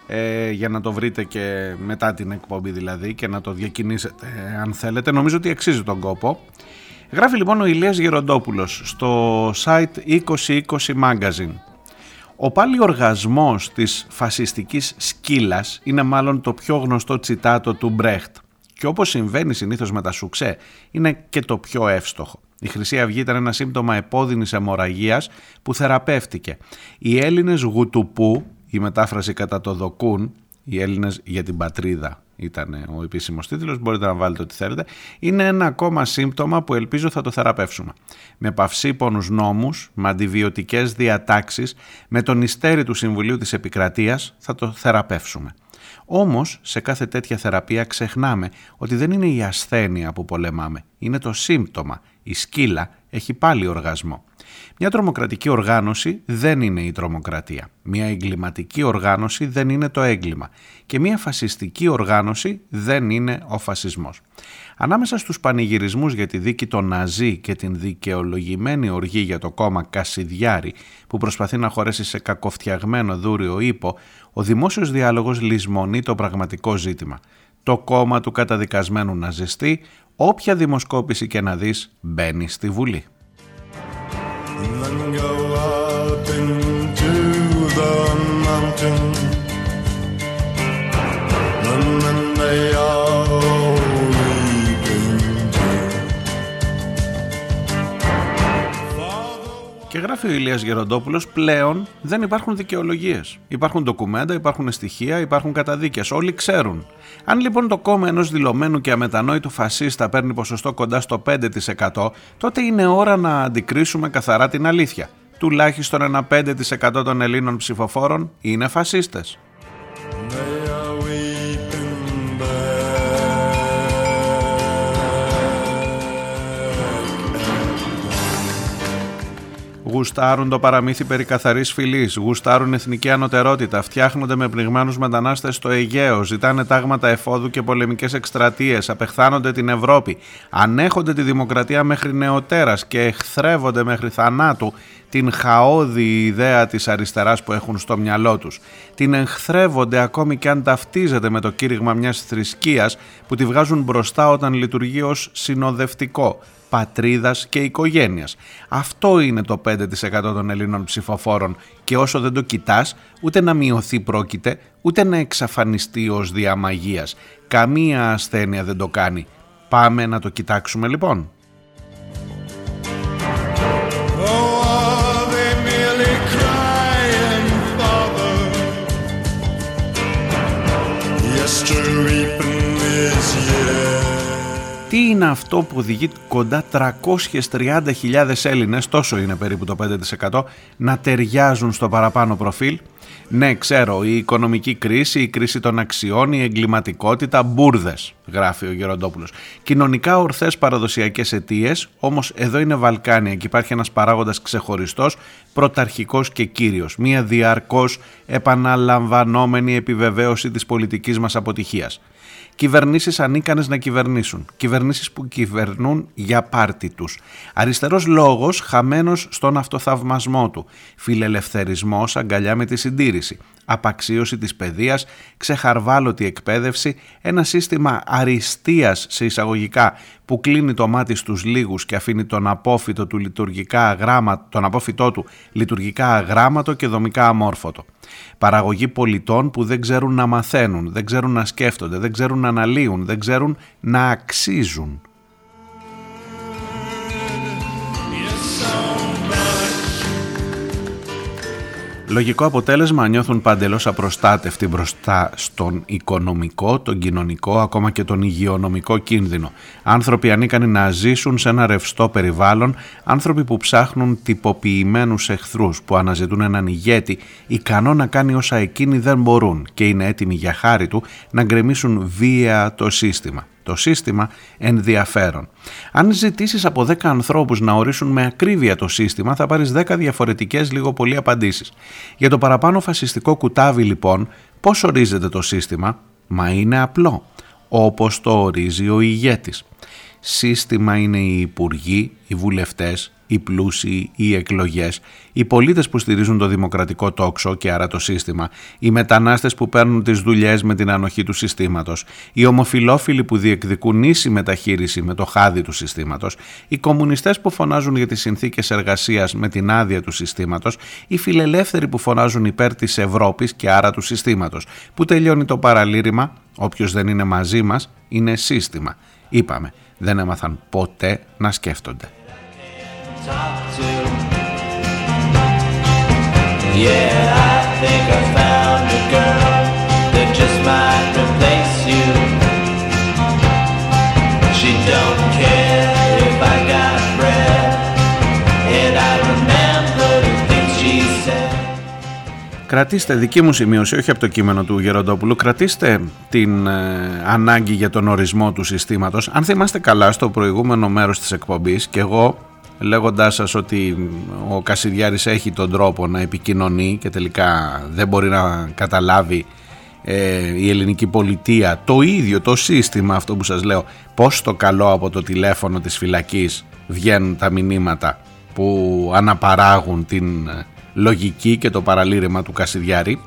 ε, για να το βρείτε και μετά την εκπομπή δηλαδή και να το διακινήσετε ε, αν θέλετε. Νομίζω ότι αξίζει τον κόπο. Γράφει λοιπόν ο Ηλίας Γεροντόπουλος στο site 2020 Magazine. Ο πάλι οργασμός της φασιστικής σκύλας είναι μάλλον το πιο γνωστό τσιτάτο του Μπρέχτ. Και όπως συμβαίνει συνήθως με τα σουξέ, είναι και το πιο εύστοχο. Η Χρυσή Αυγή ήταν ένα σύμπτωμα επώδυνης αιμορραγίας που θεραπεύτηκε. Οι Έλληνες γουτουπού, η μετάφραση κατά το δοκούν, οι Έλληνες για την πατρίδα ήταν ο επίσημος τίτλος, μπορείτε να βάλετε ό,τι θέλετε, είναι ένα ακόμα σύμπτωμα που ελπίζω θα το θεραπεύσουμε. Με παυσίπονους νόμους, με αντιβιωτικές διατάξεις, με τον ιστέρι του Συμβουλίου της Επικρατείας θα το θεραπεύσουμε. Όμως, σε κάθε τέτοια θεραπεία ξεχνάμε ότι δεν είναι η ασθένεια που πολεμάμε, είναι το σύμπτωμα. Η σκύλα έχει πάλι οργασμό. Μια τρομοκρατική οργάνωση δεν είναι η τρομοκρατία. Μια εγκληματική οργάνωση δεν είναι το έγκλημα. Και μια φασιστική οργάνωση δεν είναι ο φασισμός. Ανάμεσα στους πανηγυρισμούς για τη δίκη των Ναζί και την δικαιολογημένη οργή για το κόμμα Κασιδιάρη που προσπαθεί να χωρέσει σε κακοφτιαγμένο δούριο ύπο, ο δημόσιος διάλογος λησμονεί το πραγματικό ζήτημα. Το κόμμα του καταδικασμένου ναζιστή, όποια δημοσκόπηση και να δεις, μπαίνει στη Βουλή. And then go up into the Και γράφει ο Ηλίας Γεροντόπουλος, πλέον δεν υπάρχουν δικαιολογίες. Υπάρχουν ντοκουμέντα, υπάρχουν στοιχεία, υπάρχουν καταδίκες. Όλοι ξέρουν. Αν λοιπόν το κόμμα ενός δηλωμένου και αμετανόητου φασίστα παίρνει ποσοστό κοντά στο 5% τότε είναι ώρα να αντικρίσουμε καθαρά την αλήθεια. Τουλάχιστον ένα 5% των Ελλήνων ψηφοφόρων είναι φασίστες. They Γουστάρουν το παραμύθι περί καθαρής φυλής, γουστάρουν εθνική ανωτερότητα, φτιάχνονται με πνιγμένους μετανάστες στο Αιγαίο, ζητάνε τάγματα εφόδου και πολεμικές εκστρατείες, απεχθάνονται την Ευρώπη, ανέχονται τη δημοκρατία μέχρι νεοτέρας και εχθρεύονται μέχρι θανάτου την χαόδη ιδέα της αριστεράς που έχουν στο μυαλό τους. Την εχθρεύονται ακόμη και αν ταυτίζεται με το κήρυγμα μιας θρησκείας που τη βγάζουν μπροστά όταν λειτουργεί ως συνοδευτικό πατρίδας και οικογένειας. Αυτό είναι το 5% των Ελλήνων ψηφοφόρων και όσο δεν το κοιτάς ούτε να μειωθεί πρόκειται ούτε να εξαφανιστεί ως διαμαγείας. Καμία ασθένεια δεν το κάνει. Πάμε να το κοιτάξουμε λοιπόν. Είναι αυτό που οδηγεί κοντά 330.000 Έλληνες, τόσο είναι περίπου το 5%, να ταιριάζουν στο παραπάνω προφίλ. Ναι, ξέρω, η οικονομική κρίση, η κρίση των αξιών, η εγκληματικότητα, μπουρδες, γράφει ο Γεροντόπουλος. Κοινωνικά ορθές παραδοσιακές αιτίες, όμως εδώ είναι Βαλκάνια και υπάρχει ένας παράγοντας ξεχωριστός, πρωταρχικός και κύριος. Μία διαρκώς επαναλαμβανόμενη επιβεβαίωση της πολιτικής μας αποτυχίας κυβερνήσεις ανίκανες να κυβερνήσουν, κυβερνήσεις που κυβερνούν για πάρτι τους. Αριστερός λόγος χαμένος στον αυτοθαυμασμό του, φιλελευθερισμός αγκαλιά με τη συντήρηση, απαξίωση της παιδείας, ξεχαρβάλωτη εκπαίδευση, ένα σύστημα αριστείας σε εισαγωγικά που κλείνει το μάτι στους λίγους και αφήνει τον απόφυτο, του λειτουργικά αγράμμα, τον απόφυτό του λειτουργικά αγράμματο και δομικά αμόρφωτο. Παραγωγή πολιτών που δεν ξέρουν να μαθαίνουν, δεν ξέρουν να σκέφτονται, δεν ξέρουν να αναλύουν, δεν ξέρουν να αξίζουν. Λογικό αποτέλεσμα νιώθουν παντελώς απροστάτευτοι μπροστά στον οικονομικό, τον κοινωνικό, ακόμα και τον υγειονομικό κίνδυνο. Άνθρωποι ανίκανοι να ζήσουν σε ένα ρευστό περιβάλλον, άνθρωποι που ψάχνουν τυποποιημένους εχθρούς, που αναζητούν έναν ηγέτη ικανό να κάνει όσα εκείνοι δεν μπορούν και είναι έτοιμοι για χάρη του να γκρεμίσουν βία το σύστημα το σύστημα ενδιαφέρον. Αν ζητήσεις από 10 ανθρώπους να ορίσουν με ακρίβεια το σύστημα θα πάρεις 10 διαφορετικές λίγο πολύ απαντήσεις. Για το παραπάνω φασιστικό κουτάβι λοιπόν πώς ορίζεται το σύστημα, μα είναι απλό, όπως το ορίζει ο ηγέτης. Σύστημα είναι οι υπουργοί, οι βουλευτές, οι πλούσιοι, οι εκλογές, οι πολίτες που στηρίζουν το δημοκρατικό τόξο και άρα το σύστημα, οι μετανάστες που παίρνουν τις δουλειές με την ανοχή του συστήματος, οι ομοφιλόφιλοι που διεκδικούν ίση μεταχείριση με το χάδι του συστήματος, οι κομμουνιστές που φωνάζουν για τις συνθήκες εργασίας με την άδεια του συστήματος, οι φιλελεύθεροι που φωνάζουν υπέρ της Ευρώπης και άρα του συστήματος, που τελειώνει το παραλήρημα, όποιος δεν είναι μαζί μας είναι σύστημα. Είπαμε, δεν έμαθαν ποτέ να σκέφτονται. Κρατήστε δική μου σημείωση, όχι από το κείμενο του Γεροντόπουλου, κρατήστε την ε, ανάγκη για τον ορισμό του συστήματος. Αν θυμάστε καλά στο προηγούμενο μέρος της εκπομπής και εγώ λέγοντάς σας ότι ο Κασιδιάρης έχει τον τρόπο να επικοινωνεί και τελικά δεν μπορεί να καταλάβει ε, η ελληνική πολιτεία το ίδιο το σύστημα αυτό που σας λέω πως το καλό από το τηλέφωνο της φυλακής βγαίνουν τα μηνύματα που αναπαράγουν την ε, λογική και το παραλήρημα του Κασιδιάρη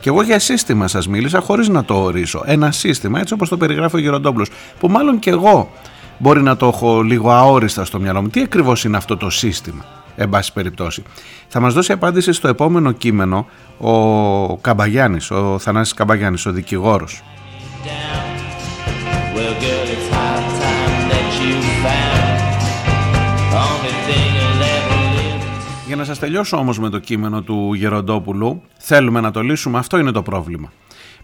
και εγώ για σύστημα σας μίλησα χωρίς να το ορίσω. Ένα σύστημα έτσι όπως το περιγράφει ο Γεροντόπουλος που μάλλον και εγώ μπορεί να το έχω λίγο αόριστα στο μυαλό μου. Τι ακριβώς είναι αυτό το σύστημα. εν πάση περιπτώσει. Θα μας δώσει απάντηση στο επόμενο κείμενο ο Καμπαγιάννης, ο Θανάσης Καμπαγιάννης, ο δικηγόρος. Well, girl, it's high time that you found the only thing you'll ever live. Για να σας τελειώσω όμως με το κείμενο του Γεροντόπουλου, θέλουμε να το λύσουμε, αυτό είναι το πρόβλημα.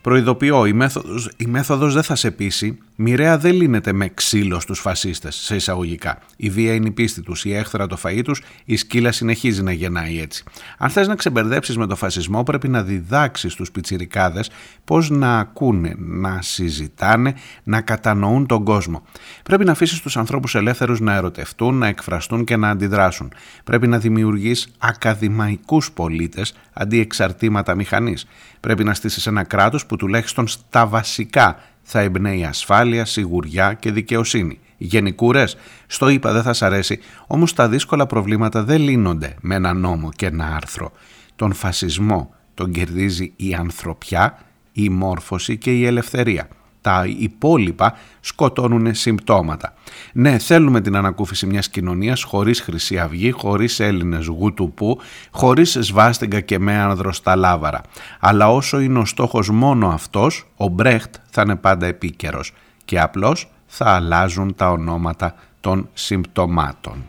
Προειδοποιώ, η μέθοδος, η μέθοδος δεν θα σε πείσει. Μοιραία δεν λύνεται με ξύλο στους φασίστες, σε εισαγωγικά. Η βία είναι η πίστη τους, η έχθρα το φαΐ τους, η σκύλα συνεχίζει να γεννάει έτσι. Αν θες να ξεμπερδέψεις με το φασισμό, πρέπει να διδάξεις τους πιτσιρικάδες πώς να ακούνε, να συζητάνε, να κατανοούν τον κόσμο. Πρέπει να αφήσεις τους ανθρώπους ελεύθερους να ερωτευτούν, να εκφραστούν και να αντιδράσουν. Πρέπει να δημιουργείς ακαδημαϊκούς πολίτες αντί εξαρτήματα μηχανής. Πρέπει να στήσεις ένα κράτος που τουλάχιστον στα βασικά θα εμπνέει ασφάλεια, σιγουριά και δικαιοσύνη. Γενικούρες, στο είπα δεν θα σ' αρέσει, όμως τα δύσκολα προβλήματα δεν λύνονται με ένα νόμο και ένα άρθρο. Τον φασισμό τον κερδίζει η ανθρωπιά, η μόρφωση και η ελευθερία. Τα υπόλοιπα σκοτώνουν συμπτώματα. Ναι, θέλουμε την ανακούφιση μιας κοινωνίας χωρίς Χρυσή Αυγή, χωρίς Έλληνες γουτουπού, χωρίς σβάστηγκα και μέανδρο στα λάβαρα. Αλλά όσο είναι ο στόχος μόνο αυτός, ο Μπρέχτ θα είναι πάντα επίκαιρος και απλώς θα αλλάζουν τα ονόματα των συμπτωμάτων.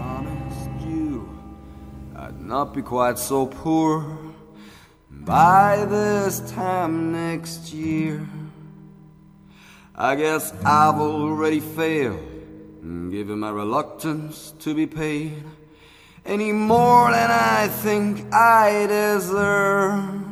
honest you, I'd not be quite so poor by this time next year. I guess I've already failed, given my reluctance to be paid any more than I think I deserve.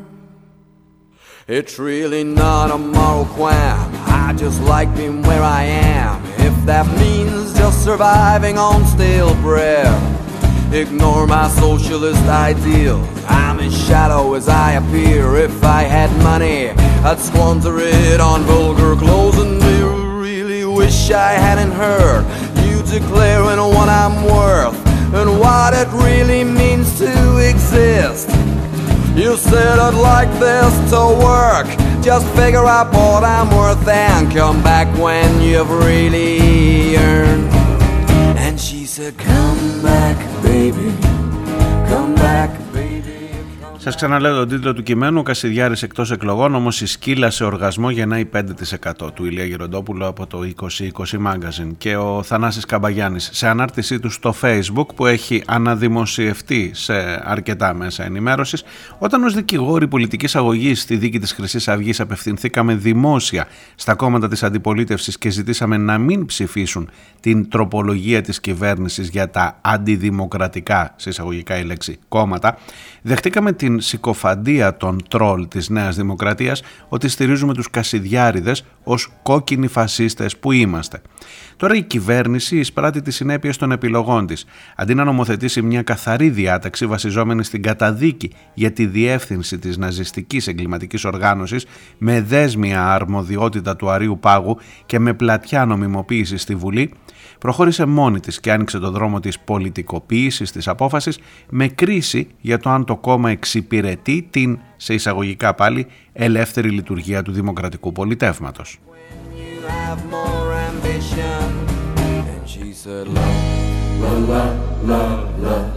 It's really not a moral qualm. I just like being where I am. If that means just surviving on stale bread. Ignore my socialist ideals. I'm as shallow as I appear. If I had money, I'd squander it on vulgar clothes and I really wish I hadn't heard you declaring what I'm worth and what it really means to exist. You said I'd like this to work. Just figure out what I'm worth and come back when you've really earned. And she said, Come back, baby. Come back, baby. Σας ξαναλέω τον τίτλο του κειμένου «Κασιδιάρης εκτός εκλογών, όμως η σκύλα σε οργασμό γεννάει 5% του Ηλία Γεροντόπουλου από το 2020 Magazine και ο Θανάσης Καμπαγιάννης σε ανάρτησή του στο Facebook που έχει αναδημοσιευτεί σε αρκετά μέσα ενημέρωσης όταν ως δικηγόροι πολιτικής αγωγής στη δίκη της Χρυσής Αυγής απευθυνθήκαμε δημόσια στα κόμματα της αντιπολίτευσης και ζητήσαμε να μην ψηφίσουν την τροπολογία της κυβέρνησης για τα αντιδημοκρατικά, σε εισαγωγικά η λέξη, κόμματα, δεχτήκαμε την συκοφαντία των τρόλ της Νέας Δημοκρατίας ότι στηρίζουμε τους Κασιδιάριδες ως κόκκινοι φασίστες που είμαστε. Τώρα η κυβέρνηση εισπράττει τις συνέπειες των επιλογών της. Αντί να νομοθετήσει μια καθαρή διάταξη βασιζόμενη στην καταδίκη για τη διεύθυνση της ναζιστικής εγκληματικής οργάνωσης με δέσμια αρμοδιότητα του Αρίου Πάγου και με πλατιά νομιμοποίηση στη Βουλή, προχώρησε μόνη της και άνοιξε το δρόμο της πολιτικοποίησης της απόφασης με κρίση για το αν το κόμμα εξυπηρετεί την, σε εισαγωγικά πάλι, ελεύθερη λειτουργία του δημοκρατικού πολιτεύματος. You have more ambition. And she said, Love, la, la, la,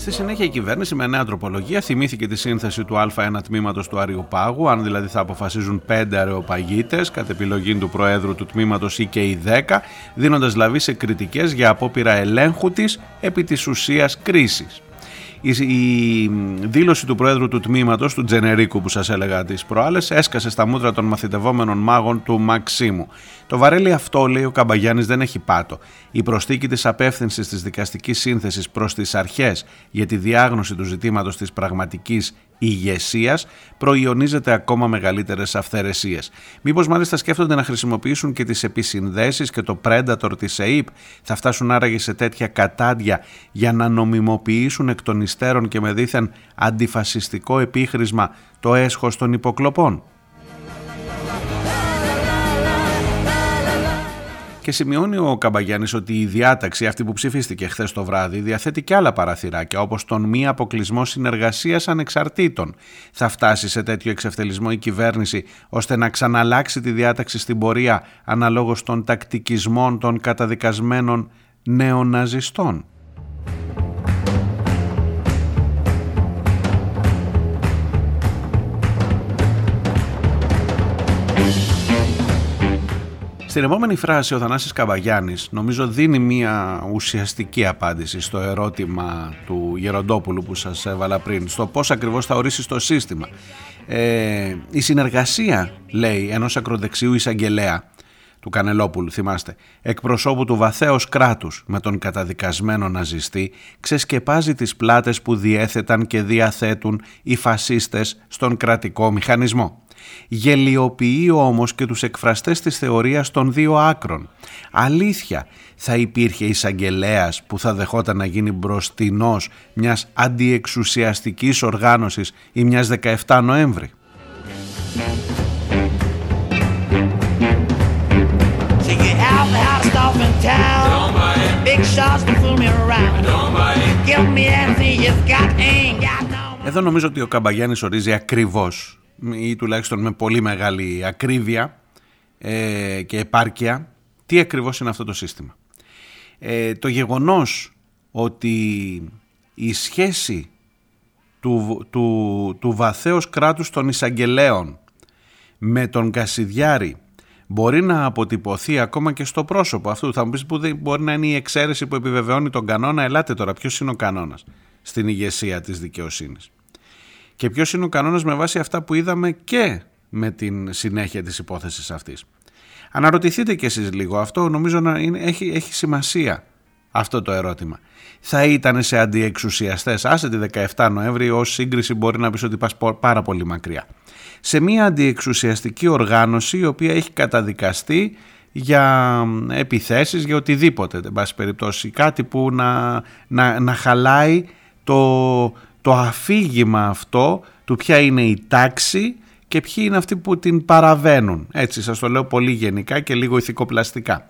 Στη συνέχεια η κυβέρνηση με νέα τροπολογία θυμήθηκε τη σύνθεση του Α1 τμήματος του Αριοπάγου, αν δηλαδή θα αποφασίζουν 5 αεροπαγίτες κατ' επιλογή του Προέδρου του τμήματος ή και οι 10, δίνοντας λαβή σε κριτικές για απόπειρα ελέγχου της επί της ουσίας κρίσης. Η, η δήλωση του Προέδρου του Τμήματος, του Τζενερίκου που σας έλεγα τις προάλλες, έσκασε στα μούτρα των μαθητευόμενων μάγων του Μαξίμου. Το βαρέλι αυτό, λέει ο Καμπαγιάννης, δεν έχει πάτο. Η προσθήκη της απεύθυνσης της δικαστικής σύνθεσης προς τις αρχές για τη διάγνωση του ζητήματος της πραγματικής ηγεσίας προϊονίζεται ακόμα μεγαλύτερες αυθαιρεσίες. Μήπως μάλιστα σκέφτονται να χρησιμοποιήσουν και τις επισυνδέσεις και το Predator της ΕΕΠ θα φτάσουν άραγε σε τέτοια κατάντια για να νομιμοποιήσουν εκ των υστέρων και με δίθεν αντιφασιστικό επίχρησμα το έσχος των υποκλοπών; Και σημειώνει ο Καμπαγιάννης ότι η διάταξη αυτή που ψηφίστηκε χθες το βράδυ διαθέτει και άλλα παραθυράκια, όπως τον μη αποκλεισμό συνεργασίας ανεξαρτήτων. Θα φτάσει σε τέτοιο εξευτελισμό η κυβέρνηση ώστε να ξαναλλάξει τη διάταξη στην πορεία αναλόγως των τακτικισμών των καταδικασμένων νεοναζιστών. Στην επόμενη φράση ο Θανάσης Καβαγιάννης νομίζω δίνει μια ουσιαστική απάντηση στο ερώτημα του Γεροντόπουλου που σας έβαλα πριν, στο πώς ακριβώς θα ορίσει το σύστημα. Ε, η συνεργασία, λέει, ενός ακροδεξιού εισαγγελέα του Κανελόπουλου, θυμάστε, εκπροσώπου του βαθέως κράτους με τον καταδικασμένο ναζιστή, ξεσκεπάζει τις πλάτες που διέθεταν και διαθέτουν οι φασίστες στον κρατικό μηχανισμό. Γελιοποιεί όμως και τους εκφραστές της θεωρίας των δύο άκρων. Αλήθεια, θα υπήρχε εισαγγελέας που θα δεχόταν να γίνει μπροστινός μιας αντιεξουσιαστικής οργάνωσης ή μιας 17 Νοέμβρη; Εδώ νομίζω ότι ο Καμπαγιάννης ορίζει ακριβώς ή τουλάχιστον με πολύ μεγάλη ακρίβεια ε, και επάρκεια τι ακριβώς είναι αυτό το σύστημα. Ε, το γεγονός ότι η σχέση του, του, του βαθέως κράτους των εισαγγελέων με τον Κασιδιάρη μπορεί να αποτυπωθεί ακόμα και στο πρόσωπο αυτού. Θα μου πεις που μπορεί να είναι η εξαίρεση που επιβεβαιώνει τον κανόνα. Ελάτε τώρα, ποιος είναι ο κανόνας στην ηγεσία της δικαιοσύνης; Και ποιος είναι ο κανόνας με βάση αυτά που είδαμε και με την συνέχεια της υπόθεσης αυτής. Αναρωτηθείτε κι εσείς λίγο, αυτό νομίζω να είναι, έχει, έχει σημασία αυτό το ερώτημα. Θα ήταν σε αντιεξουσιαστές, άσε τη 17 Νοέμβρη ως σύγκριση μπορεί να πεις ότι πας πάρα πολύ μακριά. Σε μια αντιεξουσιαστική οργάνωση η οποία έχει καταδικαστεί για επιθέσεις, για οτιδήποτε, εν πάση περιπτώσει, κάτι που να, να, να χαλάει το, το αφήγημα αυτό του ποια είναι η τάξη και ποιοι είναι αυτοί που την παραβαίνουν. Έτσι σας το λέω πολύ γενικά και λίγο ηθικοπλαστικά.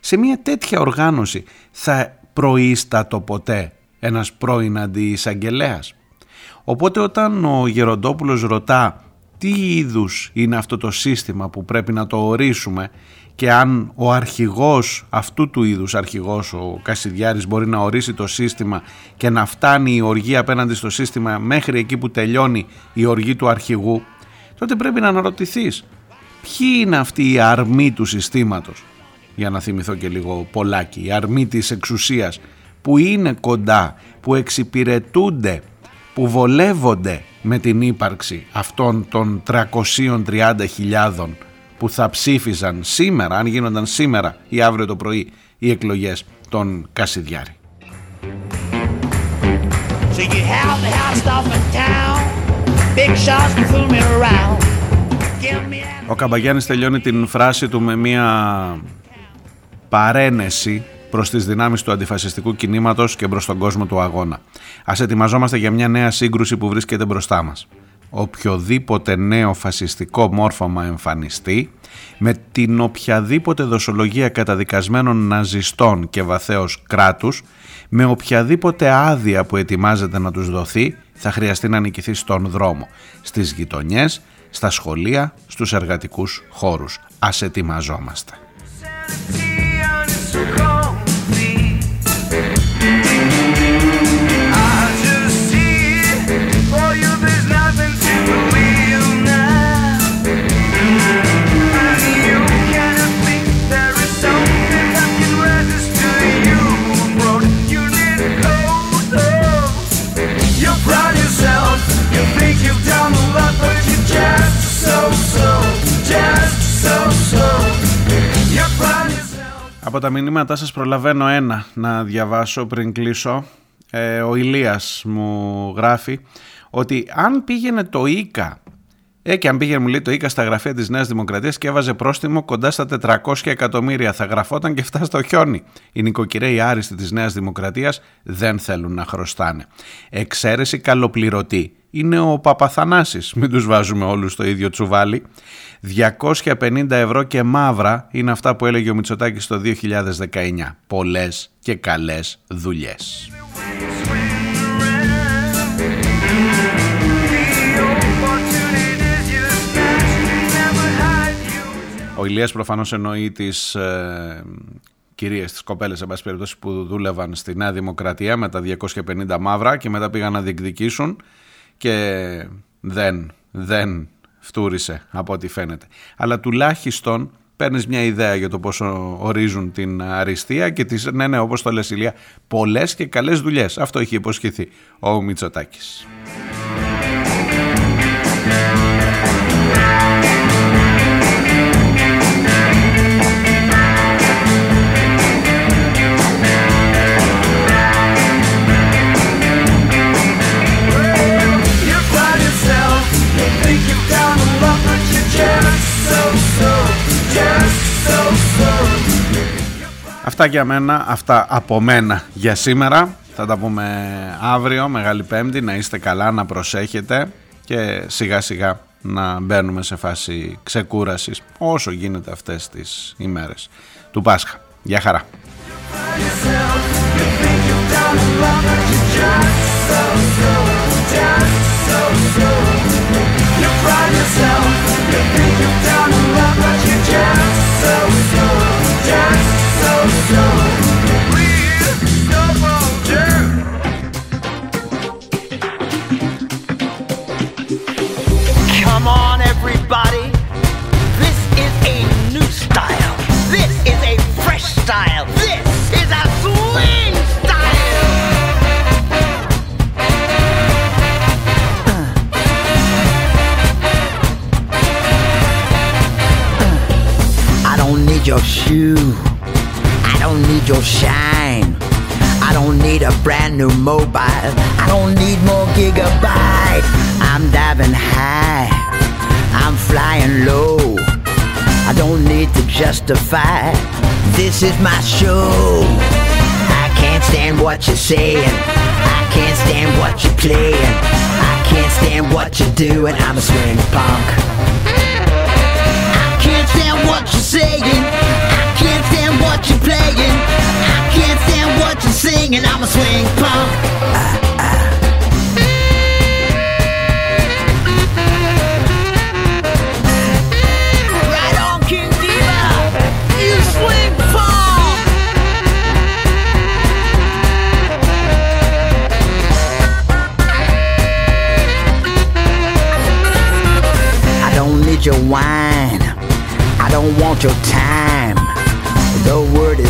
Σε μια τέτοια οργάνωση θα προείστατο ποτέ ένας πρώην αντιεισαγγελέας; Οπότε όταν ο Γεροντόπουλος ρωτά τι είδους είναι αυτό το σύστημα που πρέπει να το ορίσουμε και αν ο αρχηγός αυτού του είδους αρχηγός ο Κασιδιάρης μπορεί να ορίσει το σύστημα και να φτάνει η οργή απέναντι στο σύστημα μέχρι εκεί που τελειώνει η οργή του αρχηγού τότε πρέπει να αναρωτηθείς ποιοι είναι αυτοί οι αρμοί του συστήματος; Για να θυμηθώ και λίγο πολλάκι οι αρμοί της εξουσίας που είναι κοντά, που εξυπηρετούνται που βολεύονται με την ύπαρξη αυτών των 330.000 που θα ψήφιζαν σήμερα, αν γίνονταν σήμερα ή αύριο το πρωί οι εκλογές των Κασιδιάρη. Ο Καμπαγιάννης τελειώνει την φράση του με μια παρένεση προς τις δυνάμεις του αντιφασιστικού κινήματος και προς τον κόσμο του αγώνα. Ας ετοιμαζόμαστε για μια νέα σύγκρουση που βρίσκεται μπροστά μας οποιοδήποτε νέο φασιστικό μόρφωμα εμφανιστεί με την οποιαδήποτε δοσολογία καταδικασμένων ναζιστών και βαθέως κράτους με οποιαδήποτε άδεια που ετοιμάζεται να τους δοθεί θα χρειαστεί να νικηθεί στον δρόμο, στις γειτονιές, στα σχολεία, στους εργατικούς χώρους. Ας ετοιμαζόμαστε. Από τα μηνύματά σας προλαβαίνω ένα να διαβάσω πριν κλείσω. Ε, ο Ηλίας μου γράφει ότι αν πήγαινε το ΙΚΑ ε, και αν πήγαινε μου λέει το ΙΚΑ στα γραφεία της Νέας Δημοκρατίας και έβαζε πρόστιμο κοντά στα 400 εκατομμύρια θα γραφόταν και φτάσει στο χιόνι. Οι νοικοκυρέοι άριστοι της Νέας Δημοκρατίας δεν θέλουν να χρωστάνε. Εξαίρεση καλοπληρωτή είναι ο Παπαθανάσης. Μην τους βάζουμε όλους στο ίδιο τσουβάλι. 250 ευρώ και μαύρα είναι αυτά που έλεγε ο Μητσοτάκης το 2019. Πολλές και καλές δουλειές. Ο Ηλίας προφανώς εννοεί τις ε, κυρίες, τις κοπέλες εν πάση περιπτώσει, που δούλευαν στη Νέα Δημοκρατία με τα 250 μαύρα και μετά πήγαν να διεκδικήσουν και δεν, δεν φτούρισε από ό,τι φαίνεται. Αλλά τουλάχιστον παίρνεις μια ιδέα για το πόσο ορίζουν την αριστεία και τις, ναι, ναι, όπως το λες Ηλία, πολλές και καλές δουλειές. Αυτό έχει υποσχεθεί ο Μητσοτάκης. Αυτά για μένα, αυτά από μένα για σήμερα. Θα τα πούμε αύριο, Μεγάλη Πέμπτη, να είστε καλά, να προσέχετε και σιγά σιγά να μπαίνουμε σε φάση ξεκούρασης όσο γίνεται αυτές τις ημέρες του Πάσχα. Γεια χαρά. Come shoe. I don't need your shine. I don't need a brand new mobile. I don't need more gigabyte. I'm diving high. I'm flying low. I don't need to justify. This is my show. I can't stand what you're saying. I can't stand what you're playing. I can't stand what you're doing. I'm a swing punk. I can't stand what you're saying. Stand what you're playing. I can't stand what you're singing. I'm a swing punk. Right on, King Diva. You swing punk. I don't need your wine. I don't want your time.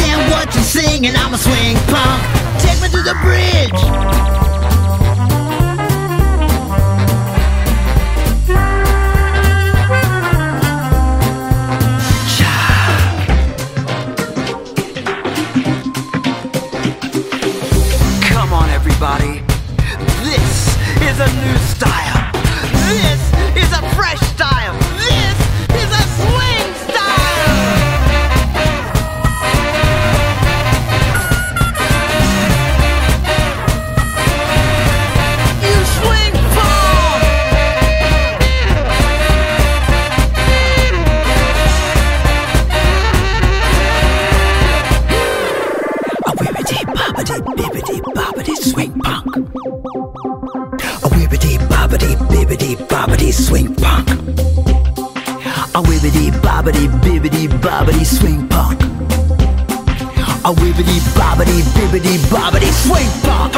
can't what you're singing. I'm a swing punk. Take me to the bridge. swing punk. A wibbity bobbity bibbity bobbity swing punk. A wibbity bobbity bibbity bobbity swing punk.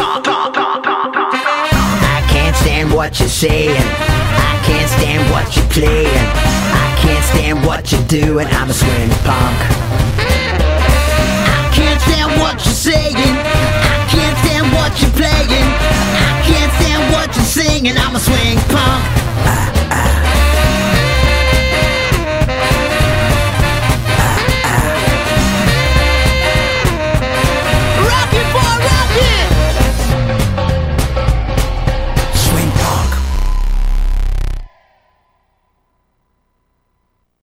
I can't stand what you're saying. I can't stand what you're playing. I can't stand what you're doing. I'm a swing punk. I can't stand what you're saying. I can't stand what you're playing. I can't stand what you're singing. I'm a swing punk.